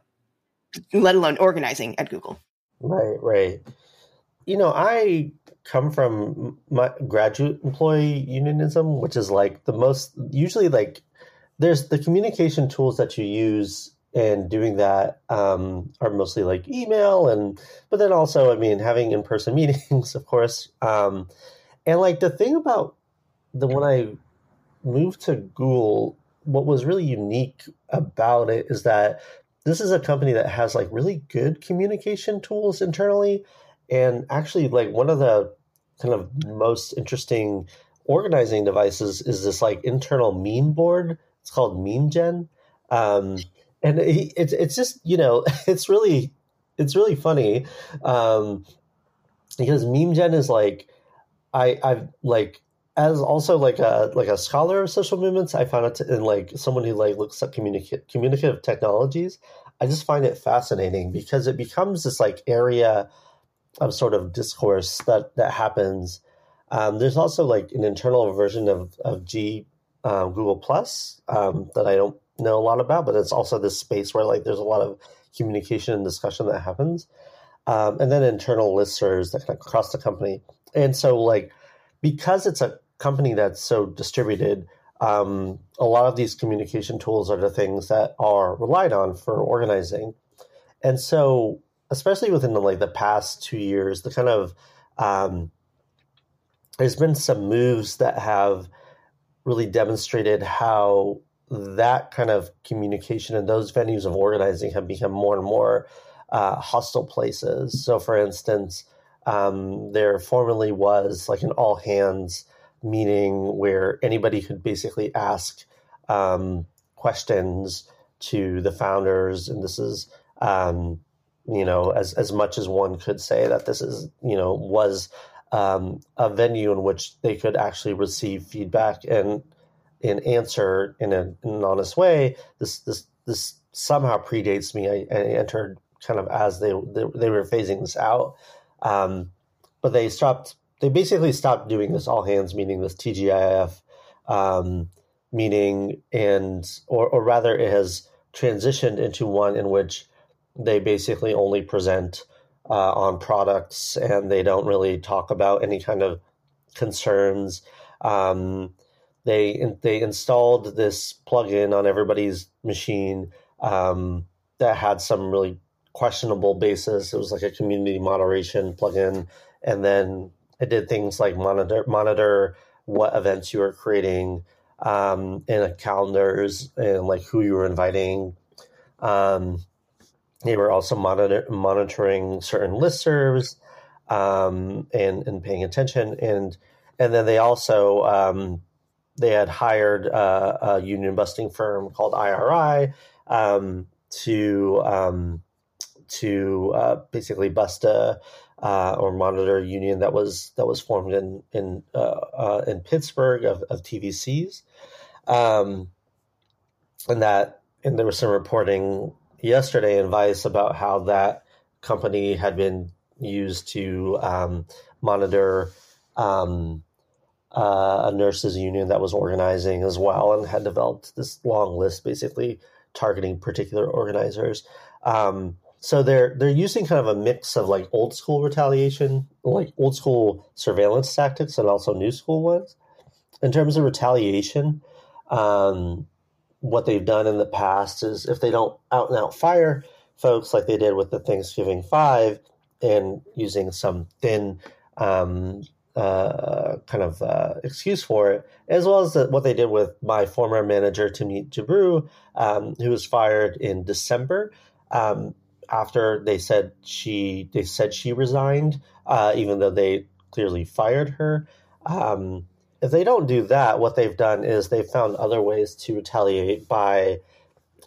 let alone organizing at Google. Right, right. You know, I come from my graduate employee unionism, which is like the most usually like there's the communication tools that you use and doing that um, are mostly like email and but then also i mean having in-person meetings of course. Um, and like the thing about the when i moved to google what was really unique about it is that this is a company that has like really good communication tools internally. And actually like one of the kind of most interesting organizing devices is this like internal meme board it's called MemeGen, um, and it's it's just you know it's really it's really funny um, because MemeGen is like I I've like as also like a like a scholar of social movements. I found it in like someone who like looks at communica- communicative technologies. I just find it fascinating because it becomes this like area of sort of discourse that that happens. Um, there's also like an internal version of of G uh, Google Plus um, that I don't know a lot about, but it's also this space where like there's a lot of communication and discussion that happens, um, and then internal listservs that kind of cross the company. And so like because it's a company that's so distributed, um, a lot of these communication tools are the things that are relied on for organizing. And so, especially within the, like the past two years, the kind of um, there's been some moves that have really demonstrated how that kind of communication and those venues of organizing have become more and more uh, hostile places. So, for instance, um, there formerly was like an all hands meeting where anybody could basically ask um, questions to the founders, and this is um, you know as as much as one could say that this is you know was um, a venue in which they could actually receive feedback and and answer in, a, in an honest way. This this this somehow predates me. I, I entered kind of as they they, they were phasing this out, um, but they stopped. They basically stopped doing this all hands meeting, this TGIF um, meeting, and or or rather, it has transitioned into one in which they basically only present uh, on products and they don't really talk about any kind of concerns. Um, they they installed this plugin on everybody's machine um, that had some really questionable basis. It was like a community moderation plugin, and then it did things like monitor monitor what events you were creating um, in calendars and like who you were inviting. Um, they were also monitor, monitoring certain listservs um, and and paying attention. And and then they also um, they had hired uh, a union busting firm called IRI um, to um, to uh, basically bust a uh, or monitor a union that was that was formed in in uh, uh, in Pittsburgh of, of TVCs, um, and that and there was some reporting yesterday in Vice about how that company had been used to um, monitor um, uh, a nurses union that was organizing as well and had developed this long list basically targeting particular organizers. Um, so they're they're using kind of a mix of like old school retaliation, like old school surveillance tactics, and also new school ones. In terms of retaliation, um, what they've done in the past is if they don't out and out fire folks like they did with the Thanksgiving Five, and using some thin um, uh, kind of uh, excuse for it, as well as what they did with my former manager Timnit Gebru, um, who was fired in December um, after they said she they said she resigned, uh, even though they clearly fired her. Um, if they don't do that, what they've done is they've found other ways to retaliate by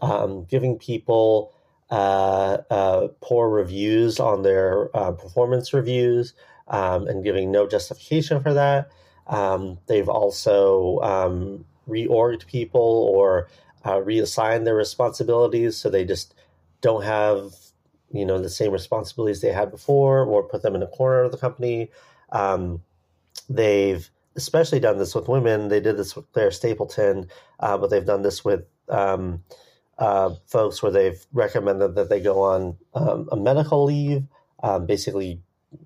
um, giving people uh, uh, poor reviews on their uh, performance reviews um, and giving no justification for that. Um, they've also um, reorged people or uh, reassigned their responsibilities so they just don't have you know the same responsibilities they had before or put them in a corner of the company. Um, they've especially done this with women. They did this with Claire Stapleton, uh, but they've done this with um, uh, folks where they've recommended that they go on um, a medical leave, um, basically,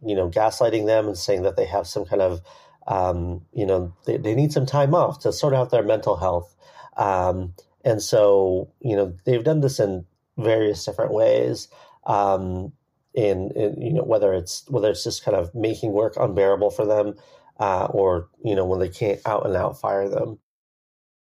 you know, gaslighting them and saying that they have some kind of, um, you know, they, they, need some time off to sort out their mental health. Um, and so, you know, they've done this in various different ways. Um, in, in you know whether it's whether it's just kind of making work unbearable for them, uh, or you know when they can't out and out fire them.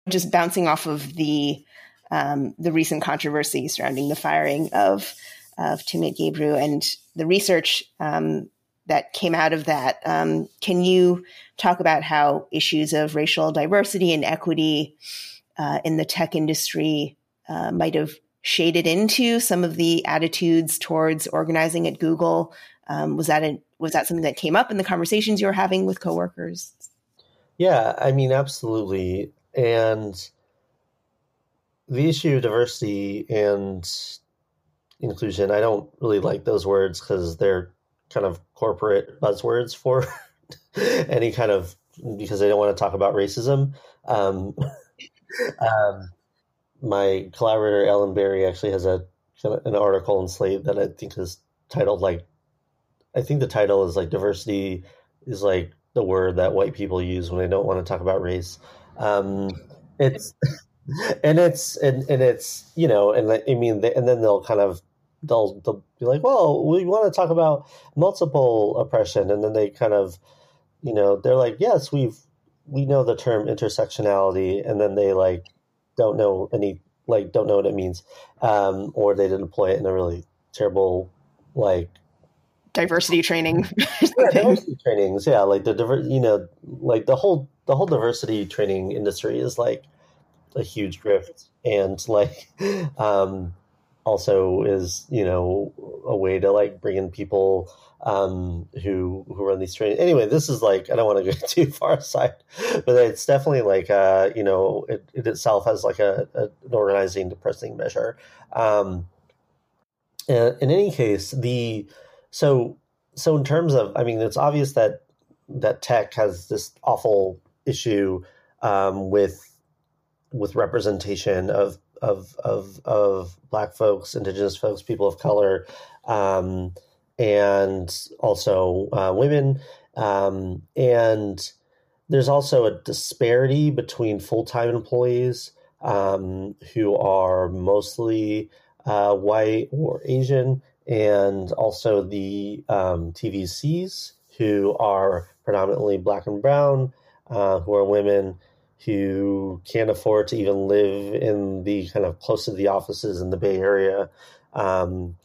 Just bouncing off of the um, the recent controversy surrounding the firing of of Timnit Gebru and the research um, that came out of that. Um, can you talk about how issues of racial diversity and equity uh, in the tech industry uh, might have shaded into some of the attitudes towards organizing at Google? Um, was that a, was that something that came up in the conversations you were having with coworkers? Yeah, I mean, absolutely. And the issue of diversity and inclusion, I don't really like those words because they're kind of corporate buzzwords for any kind of because they don't want to talk about racism. Um, um, my collaborator Ellen Berrey actually has a an article in Slate that I think is titled like I think the title is like diversity is like the word that white people use when they don't want to talk about race. Um, it's and it's and, and it's you know and I mean they, and then they'll kind of they'll they'll be like, well, we want to talk about multiple oppression, and then they kind of you know they're like, yes, we've we know the term intersectionality, and then they like don't know any like don't know what it means, um, or they didn't employ it in a really terrible like diversity training. yeah, diversity trainings, yeah, like the diver, you know, like the whole the whole diversity training industry is like a huge grift, and like um, also is you know a way to like bring in people um, who who run these trainings. Anyway, this is like I don't want to go too far aside, but it's definitely like uh, you know it, it itself has like a, a, an organizing depressing measure. Um, in any case, the so so in terms of, I mean, it's obvious that that tech has this awful issue um, with with representation of of of of black folks, indigenous folks, people of color, um, and also uh, women. Um, and there's also a disparity between full time employees um, who are mostly uh, white or Asian and also the um, TVCs, who are predominantly black and brown, uh, who are women who can't afford to even live in the kind of close to the offices in the Bay Area. Um,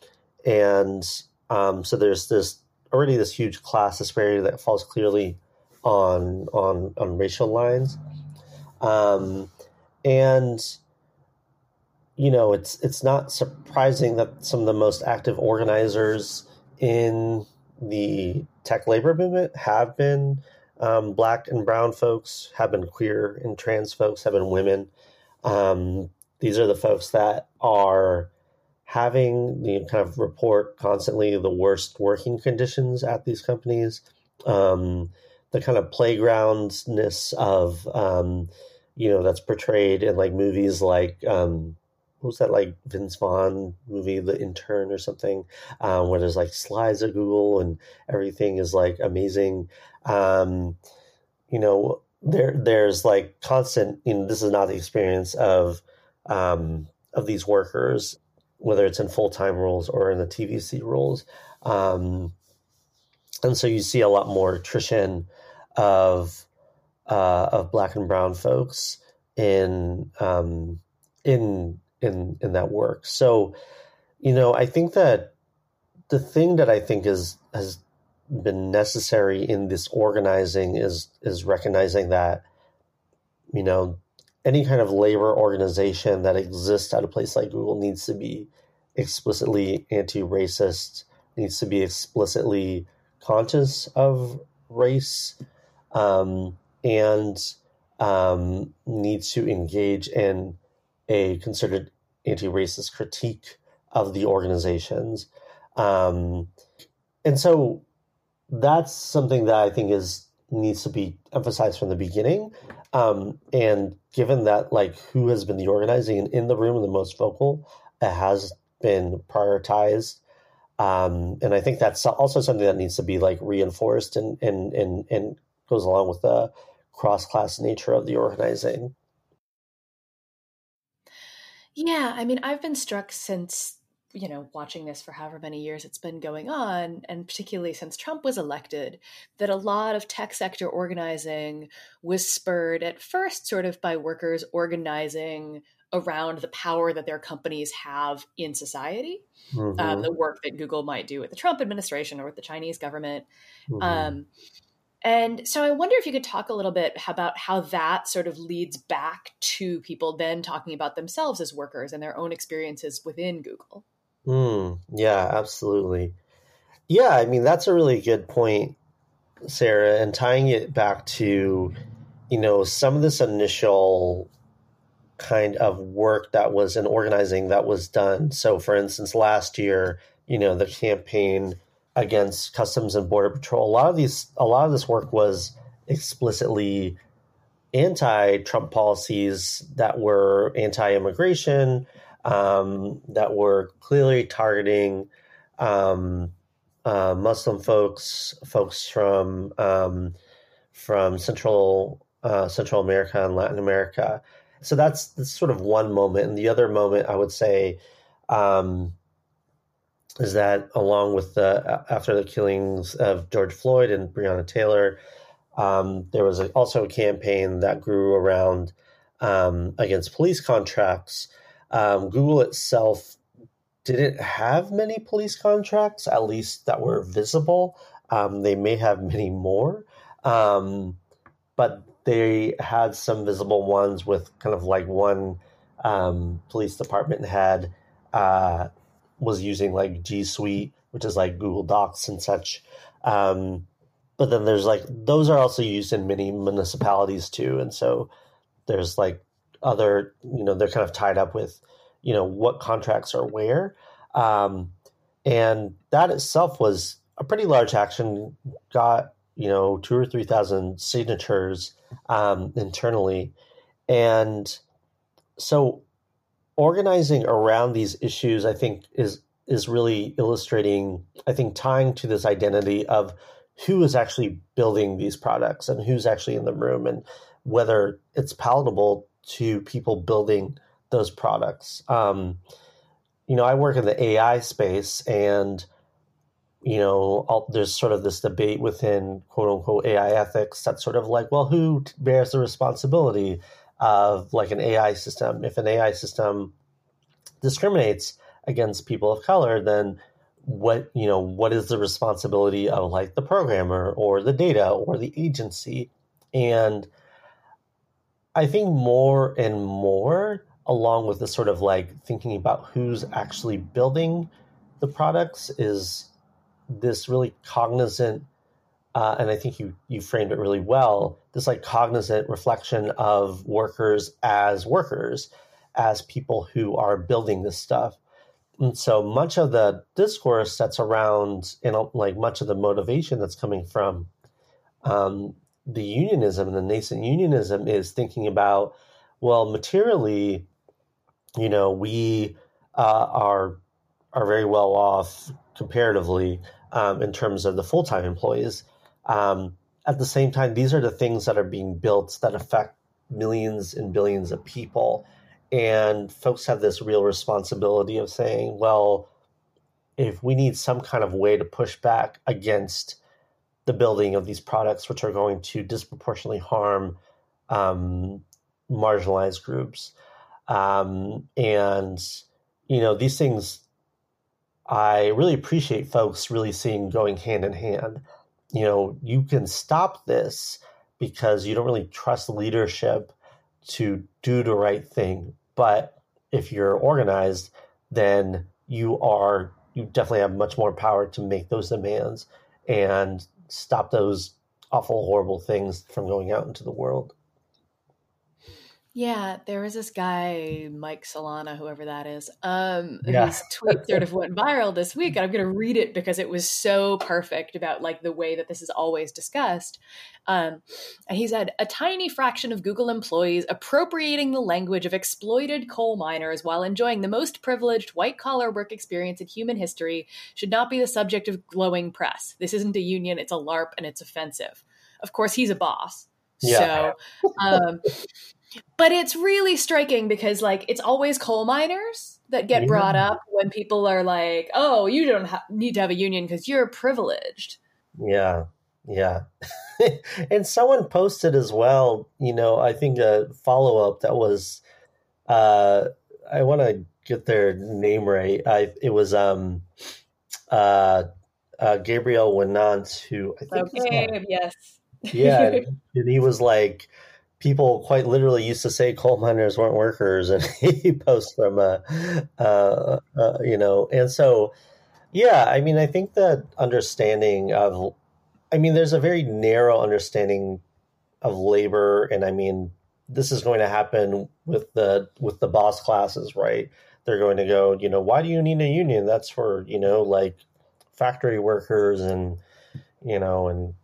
and um, so there's this already this huge class disparity that falls clearly on on on racial lines. Um, and you know, it's it's not surprising that some of the most active organizers in the tech labor movement have been um, black and brown folks, have been queer and trans folks, have been women. Um, these are the folks that are having the kind of report constantly the worst working conditions at these companies, um, the kind of playgroundness of um, you know that's portrayed in like movies like um, what was that like Vince Vaughn movie, The Intern or something, um, where there's like slides of Google and everything is like amazing. Um, you know, there there's like constant. You know, this is not the experience of um, of these workers, whether it's in full time roles or in the TVC roles. Um, and so you see a lot more attrition of uh, of black and brown folks in um, in in in that work. So, you know, I think that the thing that I think is has been necessary in this organizing is is recognizing that you know any kind of labor organization that exists at a place like Google needs to be explicitly anti-racist, needs to be explicitly conscious of race, um, and um, needs to engage in a concerted anti-racist critique of the organizations. Um, and so that's something that I think is needs to be emphasized from the beginning. Um, and given that, like, who has been the organizing and in the room the most vocal, it has been prioritized. Um, and I think that's also something that needs to be like reinforced and and and, and goes along with the cross class nature of the organizing. Yeah, I mean, I've been struck since you know, watching this for however many years it's been going on, and particularly since Trump was elected, that a lot of tech sector organizing was spurred at first sort of by workers organizing around the power that their companies have in society, um, mm-hmm. um, the work that Google might do with the Trump administration or with the Chinese government. Mm-hmm. Um, and so I wonder if you could talk a little bit about how that sort of leads back to people then talking about themselves as workers and their own experiences within Google. Mm, yeah, absolutely. Yeah, I mean, that's a really good point, Sarah, and tying it back to, you know, some of this initial kind of work that was in organizing that was done. So, for instance, last year, you know, the campaign against Customs and Border Patrol, a lot of these, a lot of this work was explicitly anti-Trump policies that were anti-immigration, um, that were clearly targeting um, uh, Muslim folks, folks from um, from Central uh, Central America and Latin America. So that's, that's sort of one moment, and the other moment I would say um, is that along with the after the killings of George Floyd and Breonna Taylor, um, there was a, also a campaign that grew around um, against police contracts um, Google itself didn't have many police contracts, at least that were visible. Um, they may have many more, um, but they had some visible ones with kind of like one um, police department had uh, was using like G Suite, which is like Google Docs and such. Um, but then there's like those are also used in many municipalities too, and so there's like other, you know, they're kind of tied up with, you know, what contracts are where. Um, and that itself was a pretty large action, got, you know, two or 3,000 signatures um, internally. And so organizing around these issues, I think, is is really illustrating, I think, tying to this identity of who is actually building these products and who's actually in the room and whether it's palatable to people building those products. Um, you know, I work in the AI space, and you know, all, there's sort of this debate within quote unquote AI ethics that's sort of like, well, who bears the responsibility of like an AI system? If an AI system discriminates against people of color, then what you know what is the responsibility of like the programmer or the data or the agency and I think more and more, along with the sort of like thinking about who's actually building the products, is this really cognizant, uh, and I think you you framed it really well. This like cognizant reflection of workers as workers, as people who are building this stuff. And so much of the discourse that's around, and like much of the motivation that's coming from um, the unionism and the nascent unionism is thinking about well materially you know we uh, are are very well off comparatively um, in terms of the full-time employees um, at the same time these are the things that are being built that affect millions and billions of people and folks have this real responsibility of saying well if we need some kind of way to push back against the building of these products, which are going to disproportionately harm um, marginalized groups. Um, and, you know, these things I really appreciate folks really seeing going hand in hand. You know, you can stop this because you don't really trust leadership to do the right thing. But if you're organized, then you are you definitely have much more power to make those demands and stop those awful, horrible things from going out into the world. Yeah, there was this guy, Mike Solana, whoever that is, um, yeah. whose tweet sort of went viral this week. And I'm going to read it because it was so perfect about like the way that this is always discussed. Um, and he said, a tiny fraction of Google employees appropriating the language of exploited coal miners while enjoying the most privileged white collar work experience in human history should not be the subject of glowing press. This isn't a union, it's a LARP and it's offensive. Of course, he's a boss. Yeah. So, um, but it's really striking because like it's always coal miners that get yeah. brought up when people are like, "Oh, you don't ha- need to have a union because you're privileged." Yeah, yeah. and someone posted as well. You know, I think a follow up that was. uh I want to get their name right. I it was um uh, uh Gabriel Winant who I think okay, yes. yeah, and he was like people quite literally used to say coal miners weren't workers, and he posts from a, uh, uh, you know, and so yeah, I mean, I think that understanding of, I mean, there's a very narrow understanding of labor, and I mean, this is going to happen with the with the boss classes, right? They're going to go, you know, why do you need a union? That's for you know, like factory workers and you know, and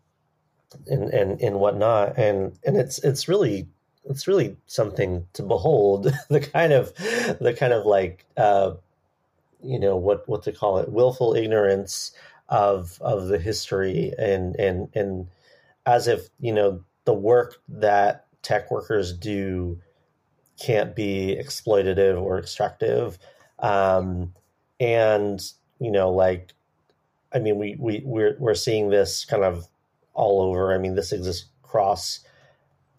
and and and whatnot. And and it's it's really it's really something to behold. The kind of the kind of like uh you know what what to call it? Willful ignorance of of the history and and and as if you know the work that tech workers do can't be exploitative or extractive. Um and you know like i mean we we we're we're seeing this kind of all over. I mean, this exists across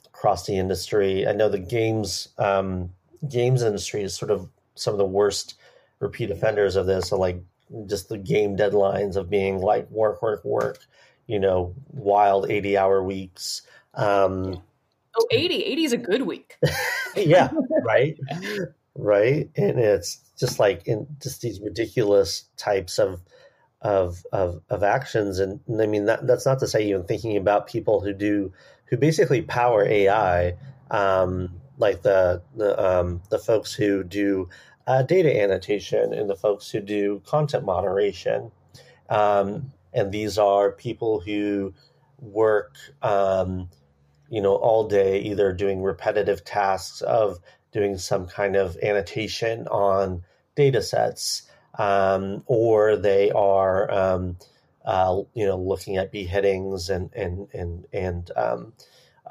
across the industry. I know the games um, games industry is sort of some of the worst repeat offenders of this. So like just the game deadlines of being like work, work, work. You know, wild eighty hour weeks. Um, oh, 80. 80 is a good week. yeah, right, right, and it's just like in just these ridiculous types of of of, of actions. And, and, I mean that, that's not to say even thinking about people who do who basically power AI um, like the the, um, the folks who do uh, data annotation and the folks who do content moderation. Um, and these are people who work um, you know all day either doing repetitive tasks of doing some kind of annotation on data sets um, or they are um, uh, you know looking at beheadings and and and and um,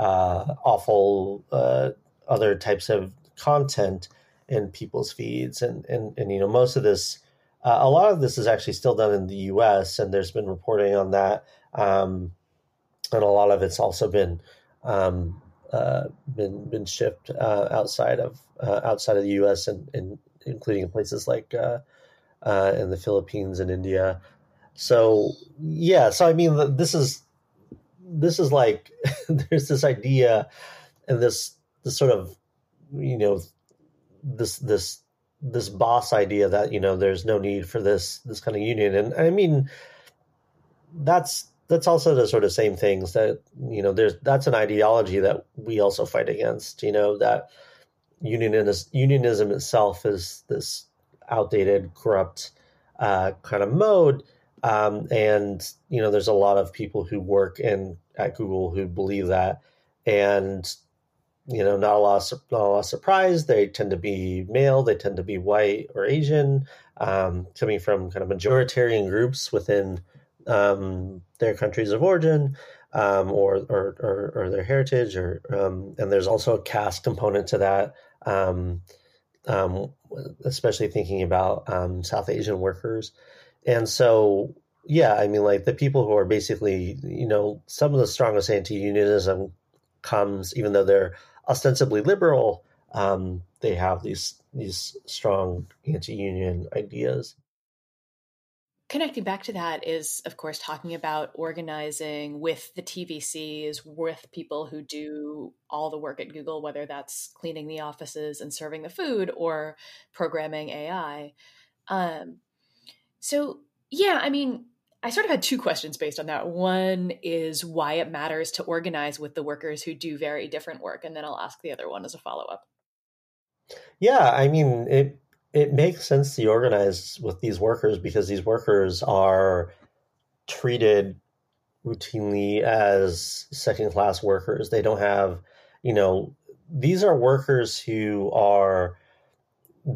uh, awful uh, other types of content in people's feeds and and and you know most of this uh, a lot of this is actually still done in the U.S. and there's been reporting on that um, and a lot of it's also been um, uh, been been shipped uh, outside of outside of the U.S. and, and including in places like uh, in the Philippines and India. So yeah, so I mean, this is this is like there's this idea and this this sort of you know this this this boss idea that you know there's no need for this this kind of union and i mean that's that's also the sort of same things that you know there's that's an ideology that we also fight against you know that unionism unionism itself is this outdated, corrupt uh, kind of mode. Um, and you know, there's a lot of people who work in at Google who believe that, and you know, not a lot of not a lot of surprise. They tend to be male. They tend to be white or Asian, um, coming from kind of majoritarian groups within um, their countries of origin. Um, or, or, or, or, their heritage, or um, and there's also a caste component to that. Um, um, especially thinking about um, South Asian workers. And so, yeah, I mean, like the people who are basically, you know, some of the strongest anti unionism comes, even though they're ostensibly liberal, um, they have these these strong anti union ideas. Connecting back to that is, of course, talking about organizing with the TVCs, with people who do all the work at Google, whether that's cleaning the offices and serving the food or programming AI. Um, so, yeah, I mean, I sort of had two questions based on that. One is why it matters to organize with the workers who do very different work, and then I'll ask the other one as a follow up. Yeah, I mean, it it makes sense to organize with these workers because these workers are treated routinely as second class workers. They don't have, you know, these are workers who are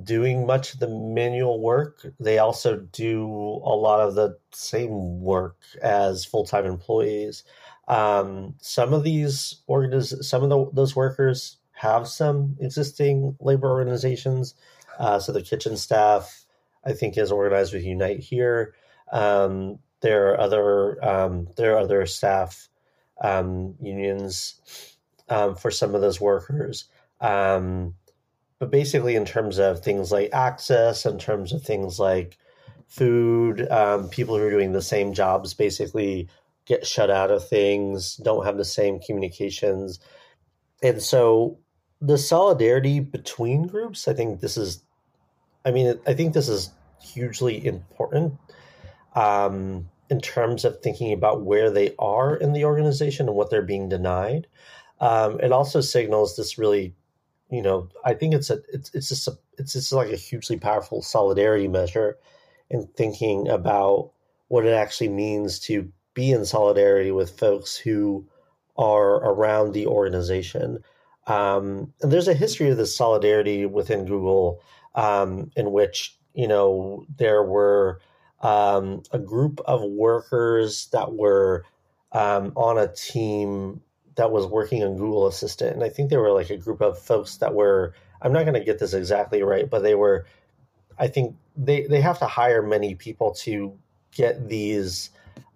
doing much of the manual work. They also do a lot of the same work as full time employees. Um, some of these organiz- some of the, those workers have some existing labor organizations. Uh, so the kitchen staff, I think, is organized with Unite here. Um, there are other um, there are other staff um, unions um, for some of those workers. Um, but basically, in terms of things like access, in terms of things like food, people who are doing the same jobs basically get shut out of things, don't have the same communications. And so the solidarity between groups, I think this is, I mean, I think this is hugely important um, in terms of thinking about where they are in the organization and what they're being denied. Um, it also signals this really, you know, I think it's a, it's, it's just a, it's just like a hugely powerful solidarity measure in thinking about what it actually means to be in solidarity with folks who are around the organization. Um, and there's a history of this solidarity within Google um, in which, you know, there were um, a group of workers that were um, on a team that was working on Google Assistant. And I think they were like a group of folks that were, I'm not going to get this exactly right, but they were, I think they, they have to hire many people to get these,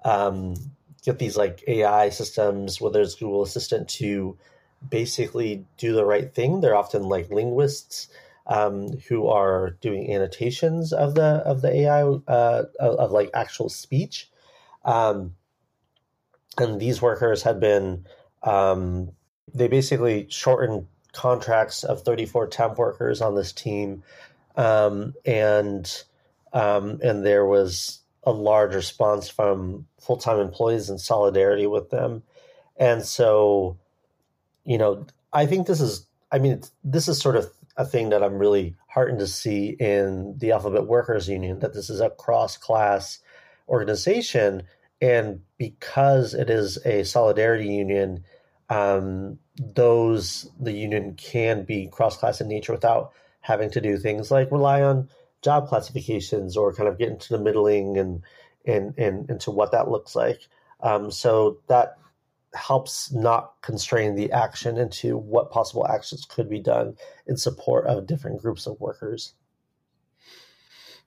um, get these like AI systems, whether it's Google Assistant to basically do the right thing. They're often like linguists um, who are doing annotations of the of the AI uh, of, of, like actual speech. Um, and these workers had been um, they basically shortened contracts of 34 temp workers on this team, um, and um, and there was a large response from full time employees in solidarity with them, and so you know, I think this is, I mean, this is sort of a thing that I'm really heartened to see in the Alphabet Workers Union, that this is a cross class organization. And because it is a solidarity union, um, those, the union can be cross class in nature without having to do things like rely on job classifications or kind of get into the middling and, and, and into what that looks like. Um, so that helps not constrain the action into what possible actions could be done in support of different groups of workers.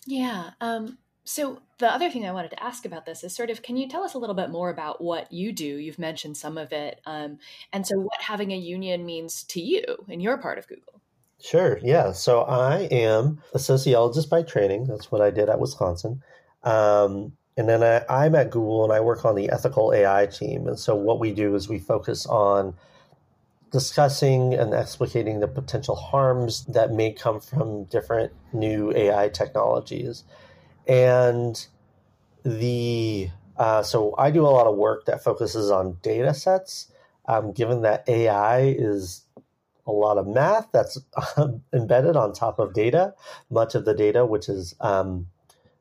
Yeah. Um, so the other thing I wanted to ask about this is sort of, can you tell us a little bit more about what you do? You've mentioned some of it, um, and so what having a union means to you in your part of Google. Sure. Yeah. So I am a sociologist by training. That's what I did at Wisconsin. Um, and then I, am at Google and I work on the ethical AI team. And so what we do is we focus on discussing and explicating the potential harms that may come from different new AI technologies. And the uh, so I do a lot of work that focuses on data sets. Um, given that AI is a lot of math that's embedded on top of data, much of the data, which is um,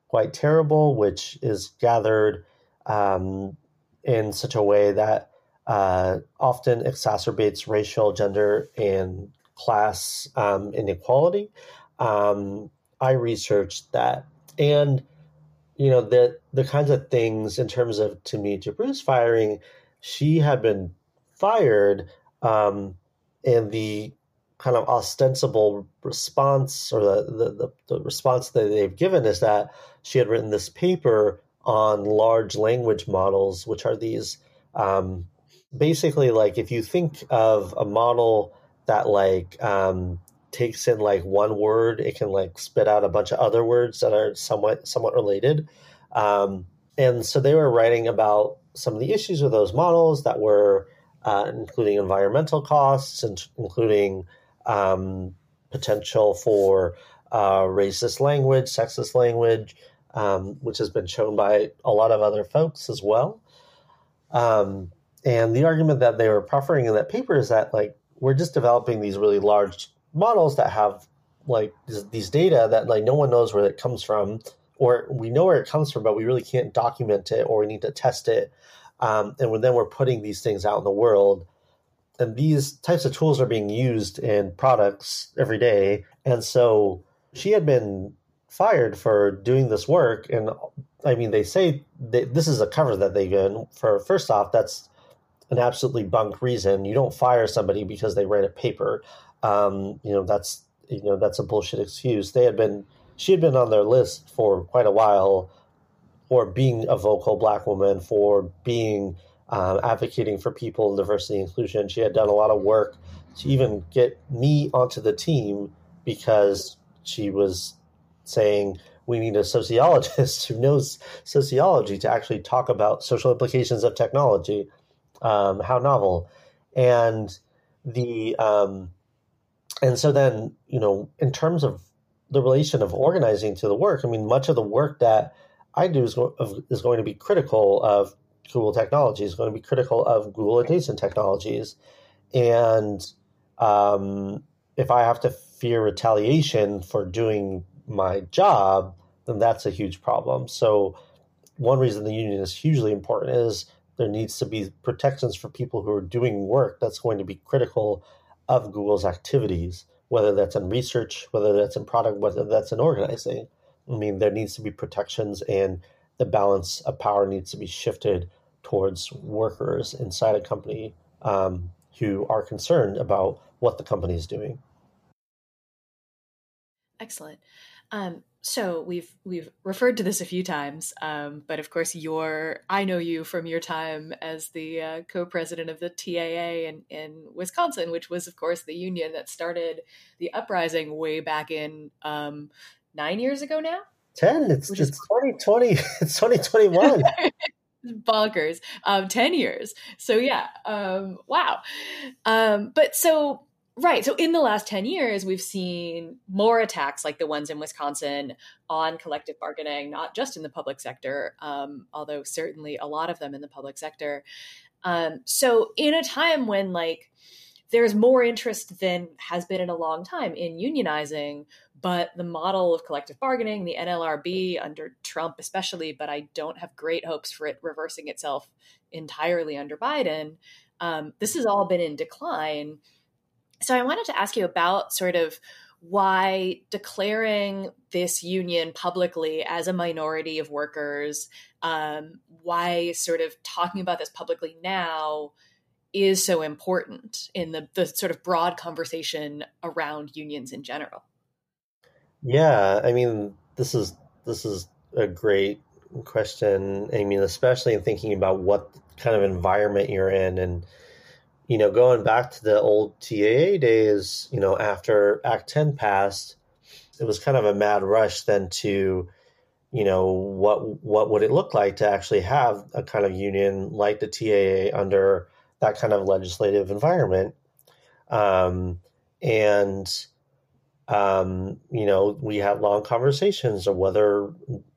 quite terrible, which is gathered um, in such a way that uh, often exacerbates racial, gender, and class um, inequality. Um, I researched that, and you know the the kinds of things in terms of Timnit Gebru's firing, she had been fired, um, and the kind of ostensible response or the, the, the, the, response that they've given is that she had written this paper on large language models, which are these um, basically like if you think of a model that like um, takes in like one word, it can like spit out a bunch of other words that are somewhat somewhat related. Um, and so they were writing about some of the issues with those models that were uh, including environmental costs and including um, potential for uh, racist language, sexist language, um, which has been shown by a lot of other folks as well. Um, and the argument that they were proffering in that paper is that like we're just developing these really large models that have like these data that like no one knows where it comes from, or we know where it comes from, but we really can't document it, or we need to test it. Um, and then we're putting these things out in the world, and these types of tools are being used in products every day. And so she had been fired for doing this work, and I mean, they say they, this is a cover that they given for. First off, that's an absolutely bunk reason. You don't fire somebody because they write a paper. Um, you know, that's you know that's a bullshit excuse. They had been she had been on their list for quite a while for being a vocal black woman, for being um, advocating for people diversity and inclusion. She had done a lot of work to even get me onto the team because she was saying we need a sociologist who knows sociology to actually talk about social implications of technology. Um, how novel, and the um, and so then you know in terms of the relation of organizing to the work, I mean, much of the work that I do is, is going to be critical of Google technology. Is going to be critical of Google adjacent technologies, and um, if I have to fear retaliation for doing my job, then that's a huge problem. So, one reason the union is hugely important is there needs to be protections for people who are doing work that's going to be critical of Google's activities, whether that's in research, whether that's in product, whether that's in organizing. I mean, there needs to be protections, and the balance of power needs to be shifted towards workers inside a company um, who are concerned about what the company is doing. Excellent. Um, so we've we've referred to this a few times, um, but of course, your I know you from your time as the uh, co-president of the TAA in, in Wisconsin, which was, of course, the union that started the uprising way back in um, nine years ago now. Ten. It's it's twenty twenty. It's twenty twenty one. bonkers um 10 years so yeah um wow um but so Right. So in the last 10 years, we've seen more attacks like the ones in Wisconsin on collective bargaining, not just in the public sector, um, although certainly a lot of them in the public sector. Um, so in a time when like there's more interest than has been in a long time in unionizing, but the model of collective bargaining, the NLRB under Trump especially, but I don't have great hopes for it reversing itself entirely under Biden. Um, this has all been in decline so I wanted to ask you about sort of why declaring this union publicly as a minority of workers, um, why sort of talking about this publicly now is so important in the, the sort of broad conversation around unions in general. Yeah, I mean, this is this is a great question. I mean, especially in thinking about what kind of environment you're in and you know, going back to the old TAA days, you know, after Act 10 passed, it was kind of a mad rush then to, you know, what what would it look like to actually have a kind of union like the TAA under that kind of legislative environment, um, and um, you know, we had long conversations of whether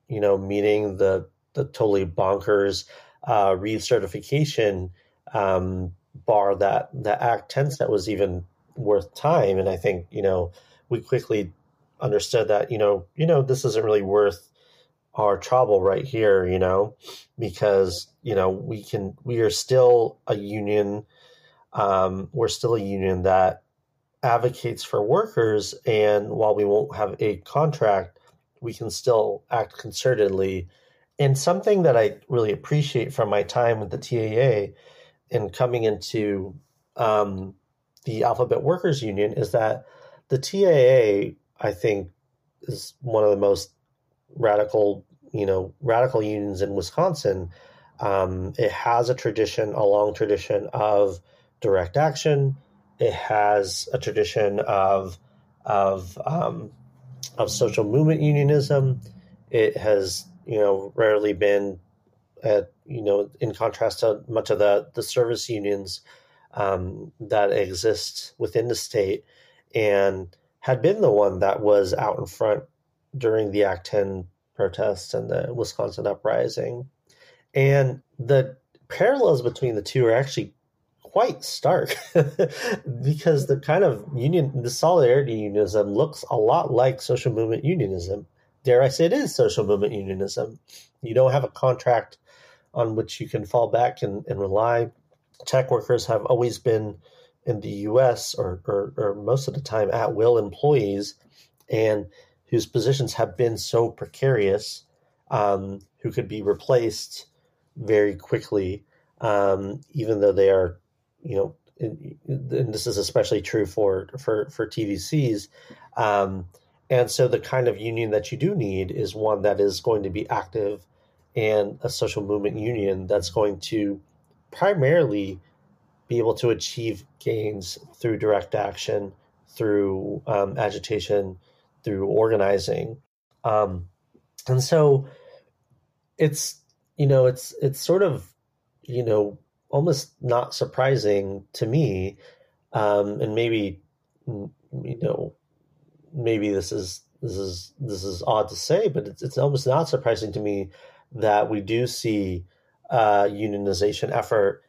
you know meeting the the totally bonkers uh, recertification um, bar that the Act 10 set was even worth time. And I think, you know, we quickly understood that, you know, you know, this isn't really worth our trouble right here, you know, because, you know, we can, we are still a union. Um, we're still a union that advocates for workers. And while we won't have a contract, we can still act concertedly. And something that I really appreciate from my time with the TAA in coming into um, the Alphabet Workers Union is that the TAA, I think, is one of the most radical, you know, radical unions in Wisconsin. Um, it has a tradition, a long tradition of direct action. It has a tradition of of um, of social movement unionism. It has you know rarely been at you know in contrast to much of the the service unions um, that exist within the state and had been the one that was out in front during the Act 10 protests and the Wisconsin uprising. And the parallels between the two are actually quite stark because the kind of union, the solidarity unionism looks a lot like social movement unionism. Dare I say it is social movement unionism. You don't have a contract on which you can fall back and, and rely. Tech workers have always been in the US or, or, or most of the time at will employees and whose positions have been so precarious um, who could be replaced very quickly, um, even though they are, you know, and this is especially true for for for TVCs. Um, and so the kind of union that you do need is one that is going to be active and a social movement union that's going to primarily be able to achieve gains through direct action, through um, agitation, through organizing. Um, and so it's, you know, it's, it's sort of, you know, almost not surprising to me. Um, and maybe, you know, maybe this is, this is, this is odd to say, but it's, it's almost not surprising to me that we do see uh, unionization effort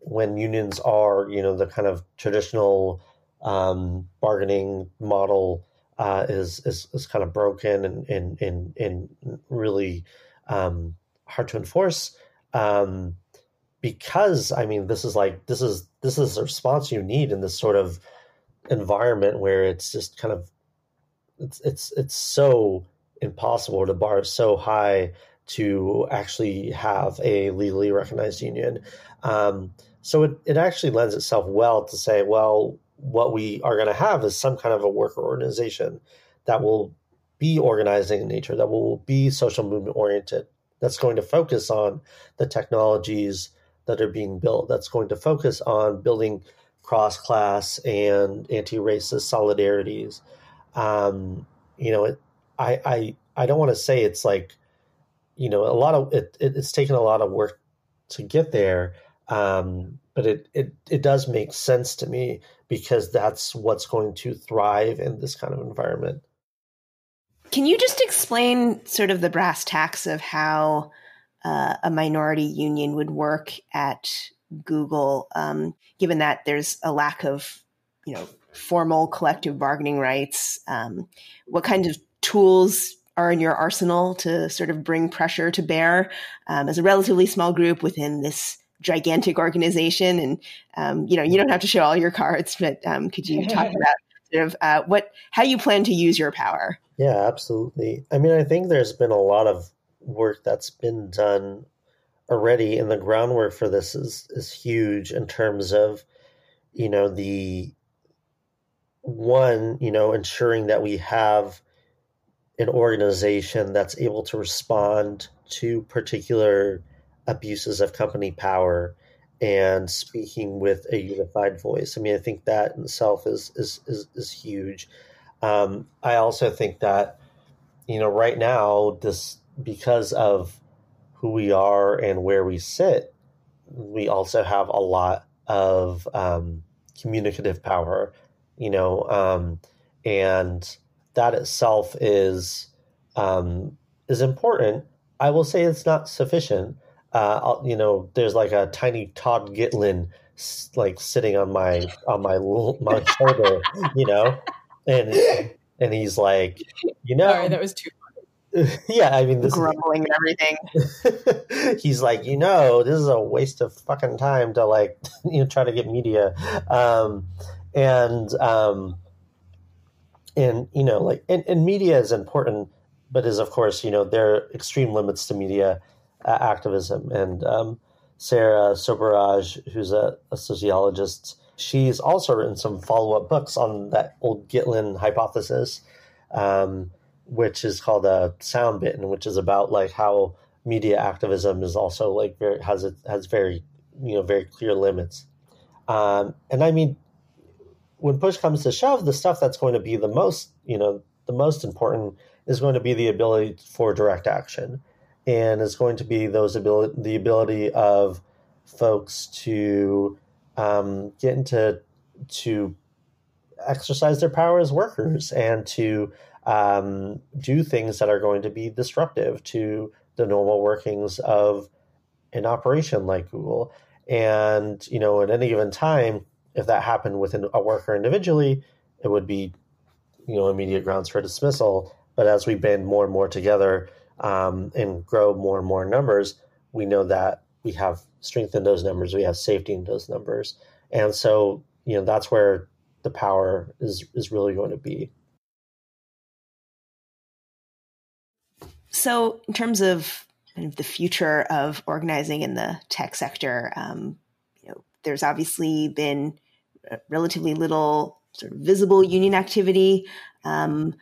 when unions are, you know, the kind of traditional um, bargaining model uh, is, is is kind of broken and and and, and really um, hard to enforce. Um, because I mean, this is like this is this is the response you need in this sort of environment where it's just kind of it's it's it's so impossible. The bar so high to actually have a legally recognized union. Um, so it, it actually lends itself well to say, well, what we are going to have is some kind of a worker organization that will be organizing in nature, that will be social movement oriented, that's going to focus on the technologies that are being built, that's going to focus on building cross class and anti racist solidarities. Um, you know, it, I, I, I don't want to say it's like you know, a lot of it, it it's taken a lot of work to get there. Um, but it, it it does make sense to me because that's what's going to thrive in this kind of environment. Can you just explain sort of the brass tacks of how uh, a minority union would work at Google, um, given that there's a lack of, you know, formal collective bargaining rights? Um, what kind of tools are in your arsenal to sort of bring pressure to bear um, as a relatively small group within this gigantic organization. And um, you know, you don't have to show all your cards, but um, could you talk about sort of uh, what how you plan to use your power? Yeah, absolutely. I mean, I think there's been a lot of work that's been done already, and the groundwork for this is is huge in terms of you know the one you know ensuring that we have an organization that's able to respond to particular abuses of company power and speaking with a unified voice. I mean, I think that in itself is is is, is huge. Um, I also think that you know right now this because of who we are and where we sit, we also have a lot of um, communicative power. You know, um, and that itself is um, is important. I will say it's not sufficient. Uh, you know, there's like a tiny Todd Gitlin like sitting on my on my my shoulder, you know, and and he's like, you know, Sorry, that was too. yeah, I mean, this grumbling is, and everything. he's like, you know, this is a waste of fucking time to like, you know, try to get media, um, and um, and you know like and, and media is important but is of course you know there are extreme limits to media uh, activism. And um, sarah Sobieraj who's a, a, sociologist she's also written some follow-up books on that old gitlin hypothesis um, which is called a Soundbitten which is about like how media activism is also like very has it has very you know very clear limits. Um, and i mean when push comes to shove, the stuff that's going to be the most, you know, the most important is going to be the ability for direct action. and is going to be those ability, the ability of folks to um, get into to exercise their power as workers and to um, do things that are going to be disruptive to the normal workings of an operation like Google. And you know, at any given time, if that happened within a worker individually, it would be you know immediate grounds for dismissal. But as we band more and more together um, and grow more and more numbers, we know that we have strength in those numbers, we have safety in those numbers, and so you know that's where the power is is really going to be. So, in terms of kind of the future of organizing in the tech sector, um, there's obviously been relatively little sort of visible union activity. Um,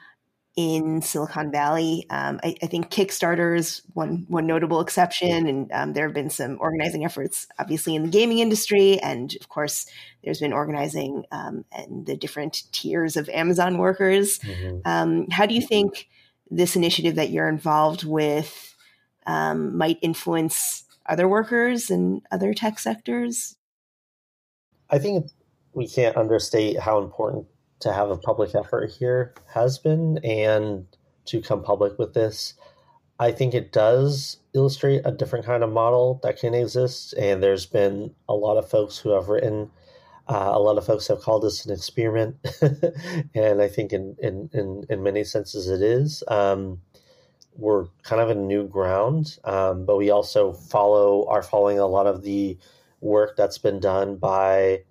in Silicon Valley. Um, I, I, think Kickstarter is one one notable exception, and um, there have been some organizing efforts, obviously in the gaming industry, and of course, there's been organizing um, and the different tiers of Amazon workers. Mm-hmm. Um, how do you think this initiative that you're involved with um, might influence other workers and other tech sectors? I think we can't understate how important to have a public effort here has been and to come public with this. I think it does illustrate a different kind of model that can exist. And there's been a lot of folks who have written, uh, a lot of folks have called this an experiment. and I think in, in, in, in, many senses it is. Um, we're kind of in new ground, um, but we also follow are following a lot of the work that's been done by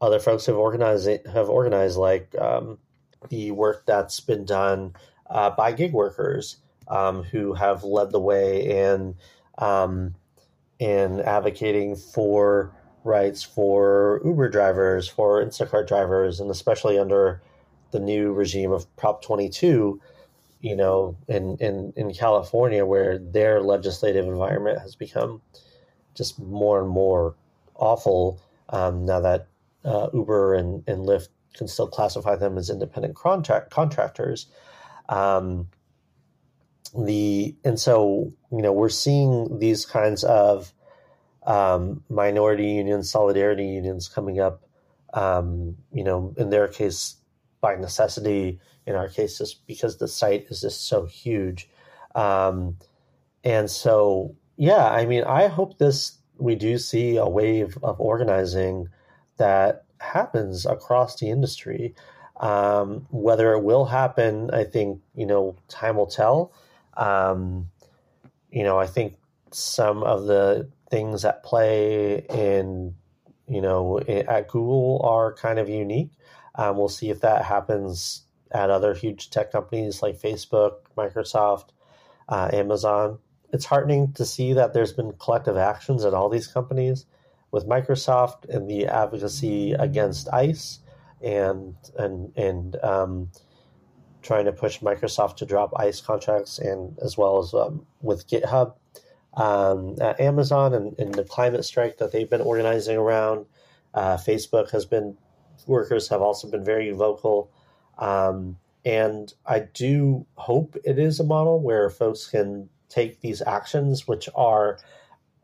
other folks have organized have organized like um, the work that's been done uh, by gig workers um, who have led the way in um, in advocating for rights for Uber drivers, for Instacart drivers, and especially under the new regime of Prop 22, you know, in, in, in California, where their legislative environment has become just more and more awful um, now that uh, Uber and, and Lyft can still classify them as independent contract contractors. Um, the and so you know we're seeing these kinds of um, minority unions, solidarity unions coming up. Um, you know, in their case, by necessity. In our case, just because the site is just so huge, um, and so yeah, I mean, I hope this we do see a wave of organizing that happens across the industry. Um, whether it will happen, I think you know time will tell. Um, you know, I think some of the things at play in you know at Google are kind of unique. Um, we'll see if that happens at other huge tech companies like Facebook, Microsoft, uh, Amazon. It's heartening to see that there's been collective actions at all these companies with Microsoft and the advocacy against ICE and and and um, trying to push Microsoft to drop ICE contracts and as well as um, with GitHub um, Amazon and, and, the climate strike that they've been organizing around. Uh, Facebook has been workers have also been very vocal. Um, and I do hope it is a model where folks can take these actions, which are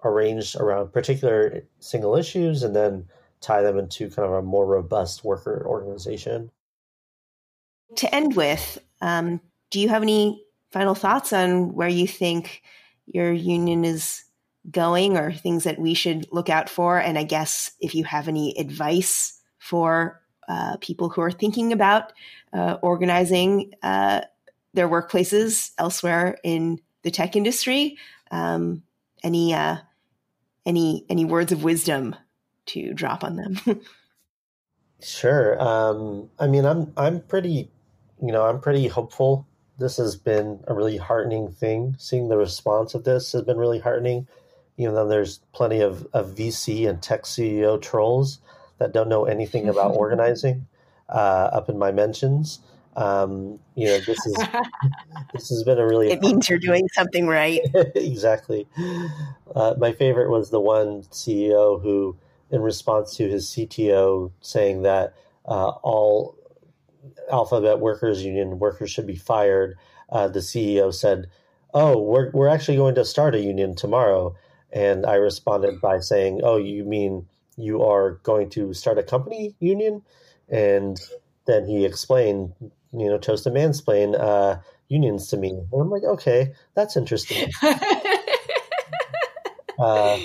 arranged around particular single issues and then tie them into kind of a more robust worker organization. To end with, um, do you have any final thoughts on where you think your union is going or things that we should look out for? And I guess if you have any advice for uh, people who are thinking about uh, organizing uh, their workplaces elsewhere in the tech industry, um, any uh, any any words of wisdom to drop on them? sure. Um, I mean, I'm I'm pretty, you know, I'm pretty hopeful. This has been a really heartening thing. Seeing the response of this has been really heartening. Even though there's plenty of, of VC and tech CEO trolls that don't know anything about organizing uh, up in my mentions. Um, you know, this is this has been a really. It means you're doing something right. exactly. Uh, my favorite was the one CEO who, in response to his CTO saying that uh, all Alphabet Workers Union workers should be fired, uh, the CEO said, oh, we're, we're actually going to start a union tomorrow. And I responded by saying, oh, you mean you are going to start a company union? And then he explained, you know, chose to mansplain uh, unions to me. And I'm like, okay, that's interesting. uh,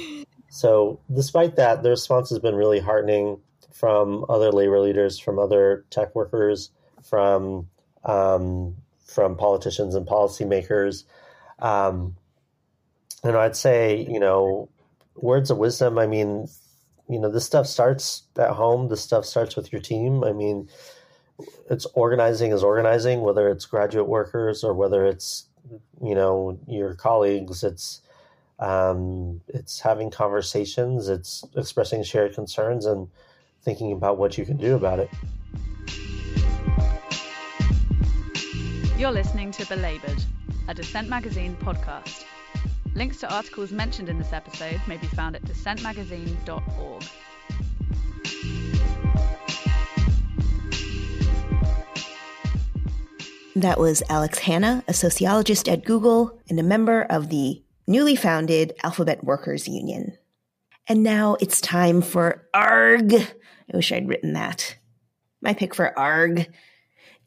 so, despite that, the response has been really heartening from other labor leaders, from other tech workers, from um, from politicians and policymakers. Um, and I'd say, you know, words of wisdom. I mean, you know, this stuff starts at home. This stuff starts with your team. I mean, it's organizing is organizing, whether it's graduate workers or whether it's, you know, your colleagues. It's um, it's having conversations. It's expressing shared concerns and thinking about what you can do about it. You're listening to Belabored, a Dissent Magazine podcast. Links to articles mentioned in this episode may be found at dissentmagazine.org. That was Alex Hanna, a sociologist at Google and a member of the newly founded Alphabet Workers Union. And now it's time for ARG. I wish I'd written that. My pick for ARG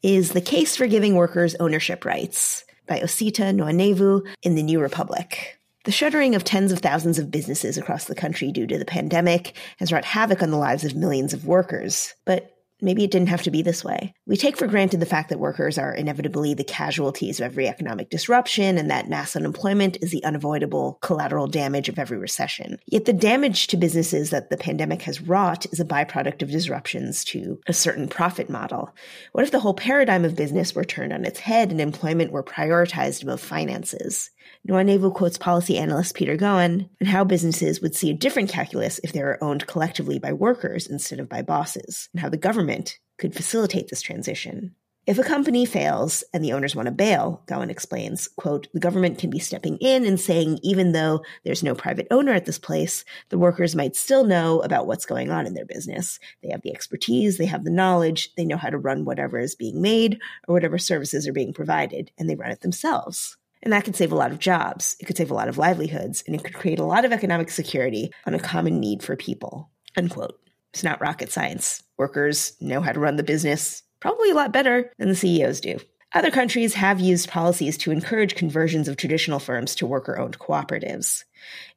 is The Case for Giving Workers Ownership Rights by Osita Nwanevu in The New Republic. The shuttering of tens of thousands of businesses across the country due to the pandemic has wrought havoc on the lives of millions of workers. But maybe it didn't have to be this way. We take for granted the fact that workers are inevitably the casualties of every economic disruption and that mass unemployment is the unavoidable collateral damage of every recession. Yet the damage to businesses that the pandemic has wrought is a byproduct of disruptions to a certain profit model. What if the whole paradigm of business were turned on its head and employment were prioritized above finances? Nwanevu quotes policy analyst Peter Gowan on how businesses would see a different calculus if they were owned collectively by workers instead of by bosses, and how the government could facilitate this transition. If a company fails and the owners want to bail, Gowan explains, quote, the government can be stepping in and saying even though there's no private owner at this place, the workers might still know about what's going on in their business. They have the expertise, they have the knowledge, they know how to run whatever is being made or whatever services are being provided, and they run it themselves. And that could save a lot of jobs. It could save a lot of livelihoods, and it could create a lot of economic security on a common need for people. Unquote. It's not rocket science. Workers know how to run the business probably a lot better than the CEOs do. Other countries have used policies to encourage conversions of traditional firms to worker owned cooperatives.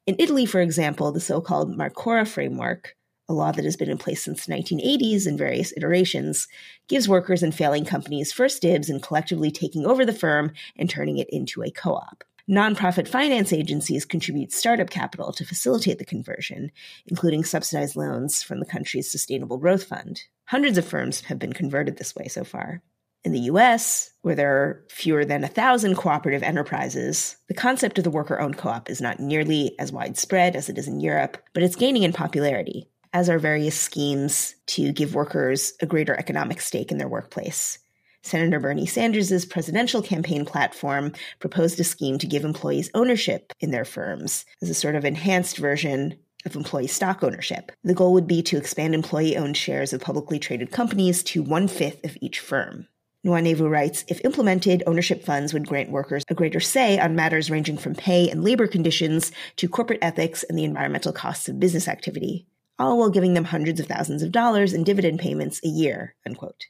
In Italy, for example, the so called Marcora framework a law that has been in place since the 1980s in various iterations, gives workers and failing companies first dibs in collectively taking over the firm and turning it into a co op. Nonprofit finance agencies contribute startup capital to facilitate the conversion, including subsidized loans from the country's Sustainable Growth Fund. Hundreds of firms have been converted this way so far. In the US, where there are fewer than a thousand cooperative enterprises, the concept of the worker owned co op is not nearly as widespread as it is in Europe, but it's gaining in popularity as are various schemes to give workers a greater economic stake in their workplace. Senator Bernie Sanders' presidential campaign platform proposed a scheme to give employees ownership in their firms as a sort of enhanced version of employee stock ownership. The goal would be to expand employee owned shares of publicly traded companies to one fifth of each firm. Nwanevu writes If implemented, ownership funds would grant workers a greater say on matters ranging from pay and labor conditions to corporate ethics and the environmental costs of business activity all while giving them hundreds of thousands of dollars in dividend payments a year, unquote.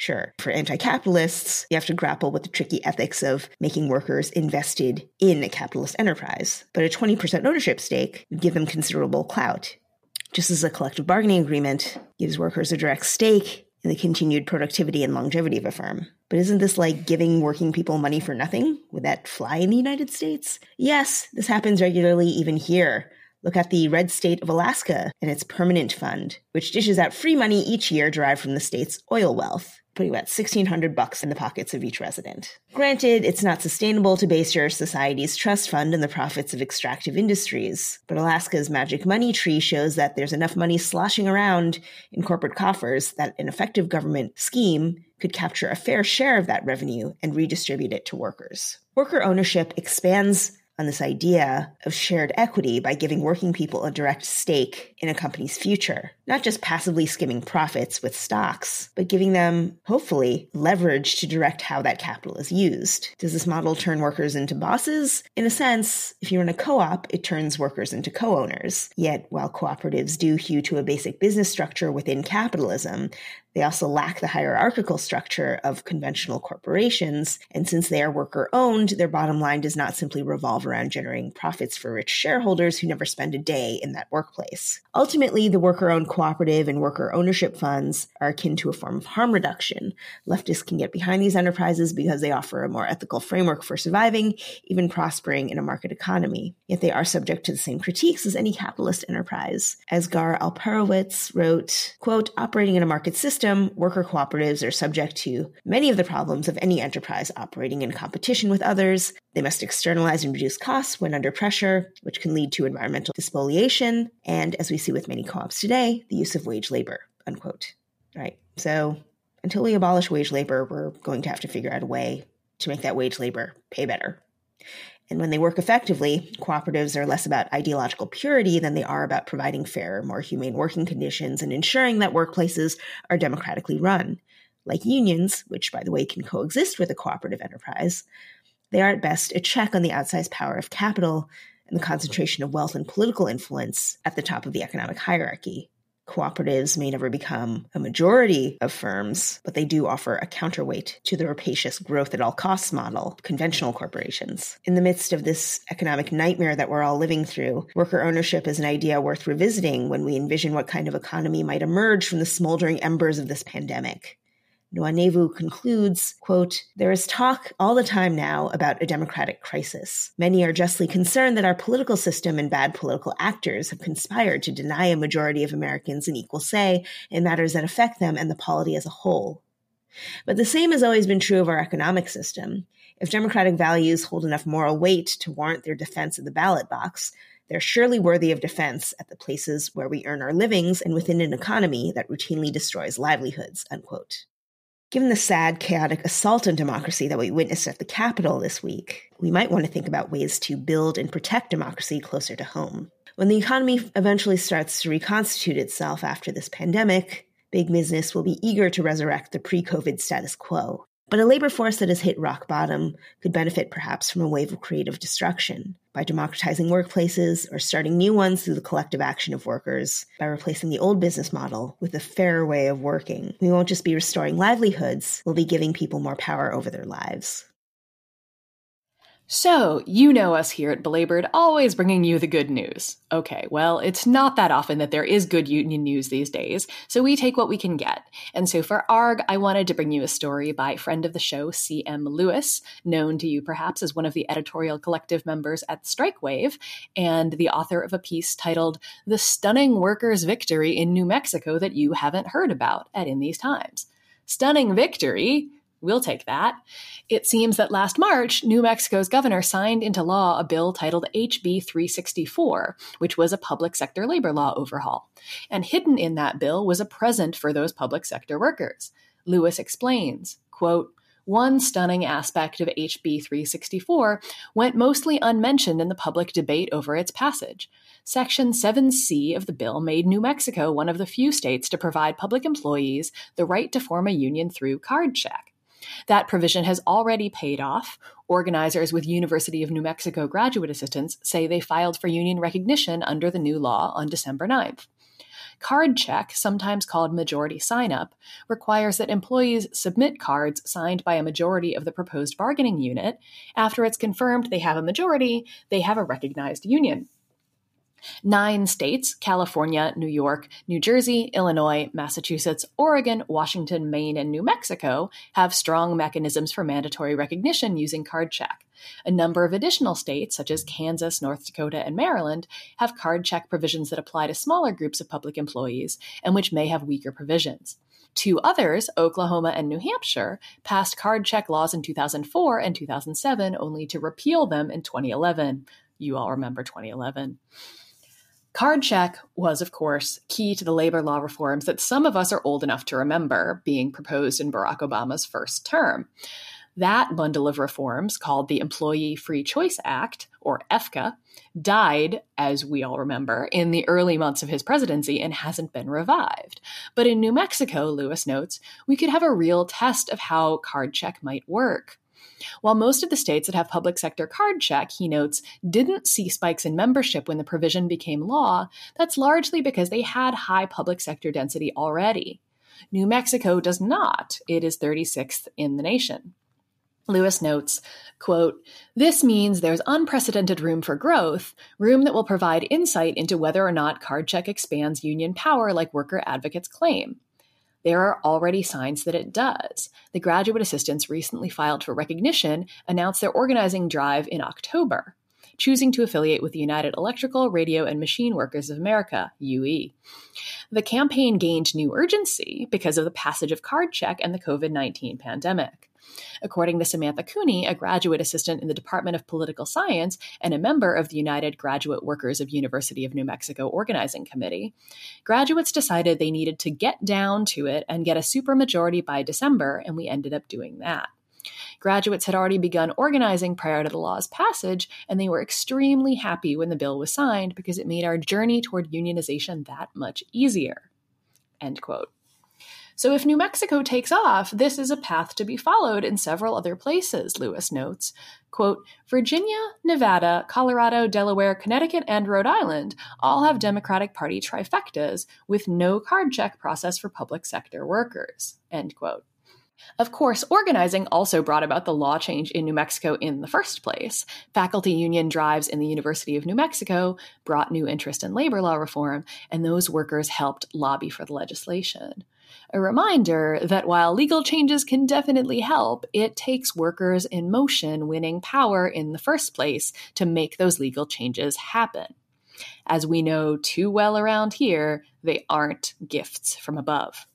Sure, for anti capitalists, you have to grapple with the tricky ethics of making workers invested in a capitalist enterprise. But a 20% ownership stake would give them considerable clout. Just as a collective bargaining agreement gives workers a direct stake in the continued productivity and longevity of a firm. But isn't this like giving working people money for nothing? Would that fly in the United States? Yes, this happens regularly even here. Look at the red state of Alaska and its permanent fund, which dishes out free money each year derived from the state's oil wealth, putting about 1600 bucks in the pockets of each resident. Granted, it's not sustainable to base your society's trust fund on the profits of extractive industries, but Alaska's magic money tree shows that there's enough money sloshing around in corporate coffers that an effective government scheme could capture a fair share of that revenue and redistribute it to workers. Worker ownership expands on this idea of shared equity by giving working people a direct stake in a company's future, not just passively skimming profits with stocks, but giving them, hopefully, leverage to direct how that capital is used. Does this model turn workers into bosses? In a sense, if you're in a co op, it turns workers into co owners. Yet, while cooperatives do hew to a basic business structure within capitalism, they also lack the hierarchical structure of conventional corporations. And since they are worker owned, their bottom line does not simply revolve around generating profits for rich shareholders who never spend a day in that workplace. Ultimately, the worker owned cooperative and worker ownership funds are akin to a form of harm reduction. Leftists can get behind these enterprises because they offer a more ethical framework for surviving, even prospering in a market economy. Yet they are subject to the same critiques as any capitalist enterprise. As Gar Alperovitz wrote, quote, operating in a market system system, worker cooperatives are subject to many of the problems of any enterprise operating in competition with others. They must externalize and reduce costs when under pressure, which can lead to environmental spoliation, and as we see with many co-ops today, the use of wage labor. Unquote. Right. So until we abolish wage labor, we're going to have to figure out a way to make that wage labor pay better. And when they work effectively, cooperatives are less about ideological purity than they are about providing fair, more humane working conditions and ensuring that workplaces are democratically run. Like unions, which, by the way, can coexist with a cooperative enterprise, they are at best a check on the outsized power of capital and the concentration of wealth and political influence at the top of the economic hierarchy cooperatives may never become a majority of firms, but they do offer a counterweight to the rapacious growth at all costs model, conventional corporations. In the midst of this economic nightmare that we're all living through, worker ownership is an idea worth revisiting when we envision what kind of economy might emerge from the smoldering embers of this pandemic. Nwanevu concludes, quote, There is talk all the time now about a democratic crisis. Many are justly concerned that our political system and bad political actors have conspired to deny a majority of Americans an equal say in matters that affect them and the polity as a whole. But the same has always been true of our economic system. If democratic values hold enough moral weight to warrant their defense at the ballot box, they're surely worthy of defense at the places where we earn our livings and within an economy that routinely destroys livelihoods. Unquote. Given the sad, chaotic assault on democracy that we witnessed at the Capitol this week, we might want to think about ways to build and protect democracy closer to home. When the economy eventually starts to reconstitute itself after this pandemic, big business will be eager to resurrect the pre COVID status quo. But a labor force that has hit rock bottom could benefit perhaps from a wave of creative destruction by democratizing workplaces or starting new ones through the collective action of workers, by replacing the old business model with a fairer way of working. We won't just be restoring livelihoods, we'll be giving people more power over their lives. So, you know us here at Belabored, always bringing you the good news. Okay, well, it's not that often that there is good union news these days, so we take what we can get. And so for ARG, I wanted to bring you a story by friend of the show, C.M. Lewis, known to you perhaps as one of the editorial collective members at Strikewave, and the author of a piece titled The Stunning Workers' Victory in New Mexico That You Haven't Heard About at In These Times. Stunning victory? We'll take that. It seems that last March, New Mexico's governor signed into law a bill titled HB 364, which was a public sector labor law overhaul. And hidden in that bill was a present for those public sector workers. Lewis explains, quote, one stunning aspect of HB 364 went mostly unmentioned in the public debate over its passage. Section 7C of the bill made New Mexico one of the few states to provide public employees the right to form a union through card check. That provision has already paid off. Organizers with University of New Mexico graduate assistants say they filed for union recognition under the new law on December 9th. Card check, sometimes called majority sign up, requires that employees submit cards signed by a majority of the proposed bargaining unit. After it's confirmed they have a majority, they have a recognized union. Nine states California, New York, New Jersey, Illinois, Massachusetts, Oregon, Washington, Maine, and New Mexico have strong mechanisms for mandatory recognition using card check. A number of additional states, such as Kansas, North Dakota, and Maryland, have card check provisions that apply to smaller groups of public employees and which may have weaker provisions. Two others, Oklahoma and New Hampshire, passed card check laws in 2004 and 2007, only to repeal them in 2011. You all remember 2011. Card check was, of course, key to the labor law reforms that some of us are old enough to remember being proposed in Barack Obama's first term. That bundle of reforms, called the Employee Free Choice Act, or EFCA, died, as we all remember, in the early months of his presidency and hasn't been revived. But in New Mexico, Lewis notes, we could have a real test of how card check might work. While most of the states that have public sector card check, he notes, didn't see spikes in membership when the provision became law, that's largely because they had high public sector density already. New Mexico does not. It is 36th in the nation. Lewis notes, quote, This means there's unprecedented room for growth, room that will provide insight into whether or not card check expands union power like worker advocates claim. There are already signs that it does. The graduate assistants recently filed for recognition announced their organizing drive in October, choosing to affiliate with the United Electrical, Radio, and Machine Workers of America, UE. The campaign gained new urgency because of the passage of card check and the COVID 19 pandemic. According to Samantha Cooney, a graduate assistant in the Department of Political Science and a member of the United Graduate Workers of University of New Mexico Organizing Committee, graduates decided they needed to get down to it and get a supermajority by December, and we ended up doing that. Graduates had already begun organizing prior to the law's passage, and they were extremely happy when the bill was signed because it made our journey toward unionization that much easier. End quote. So if New Mexico takes off, this is a path to be followed in several other places, Lewis notes. Quote, Virginia, Nevada, Colorado, Delaware, Connecticut, and Rhode Island all have Democratic Party trifectas with no card check process for public sector workers. End quote. Of course, organizing also brought about the law change in New Mexico in the first place. Faculty union drives in the University of New Mexico brought new interest in labor law reform, and those workers helped lobby for the legislation a reminder that while legal changes can definitely help, it takes workers in motion winning power in the first place to make those legal changes happen. As we know too well around here, they aren't gifts from above.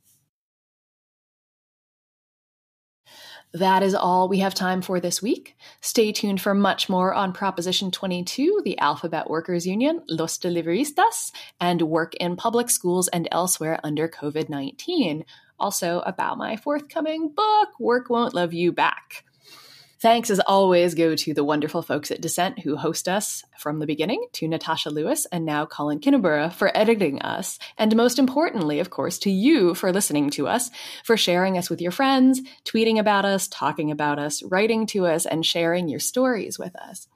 That is all we have time for this week. Stay tuned for much more on Proposition 22, the Alphabet Workers Union, Los Deliveristas, and work in public schools and elsewhere under COVID 19. Also, about my forthcoming book, Work Won't Love You Back. Thanks as always go to the wonderful folks at Dissent who host us from the beginning, to Natasha Lewis and now Colin Kinniburgh for editing us, and most importantly, of course, to you for listening to us, for sharing us with your friends, tweeting about us, talking about us, writing to us, and sharing your stories with us.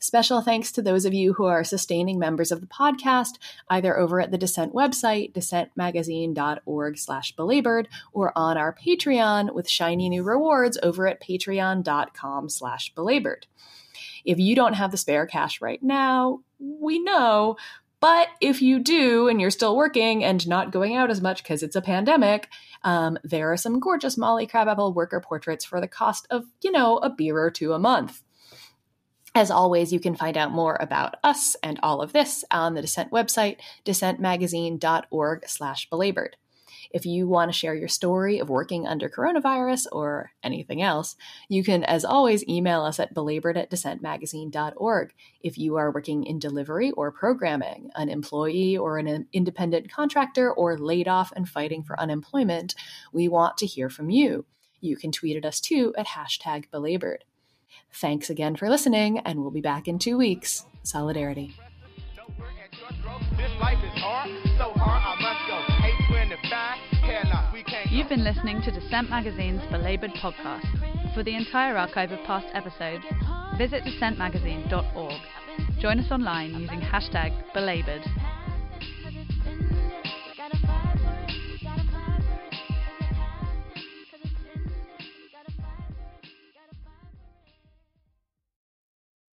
Special thanks to those of you who are sustaining members of the podcast, either over at the Dissent website, dissentmagazine.org slash belabored, or on our Patreon with shiny new rewards over at patreon.com slash belabored. If you don't have the spare cash right now, we know, but if you do and you're still working and not going out as much because it's a pandemic, um, there are some gorgeous Molly Crabapple worker portraits for the cost of, you know, a beer or two a month. As always, you can find out more about us and all of this on the Dissent website, dissentmagazine.org slash belabored. If you want to share your story of working under coronavirus or anything else, you can, as always, email us at belabored at dissentmagazine.org. If you are working in delivery or programming, an employee or an independent contractor, or laid off and fighting for unemployment, we want to hear from you. You can tweet at us too at hashtag belabored. Thanks again for listening, and we'll be back in two weeks. Solidarity. You've been listening to Dissent Magazine's Belabored podcast. For the entire archive of past episodes, visit dissentmagazine.org. Join us online using hashtag belabored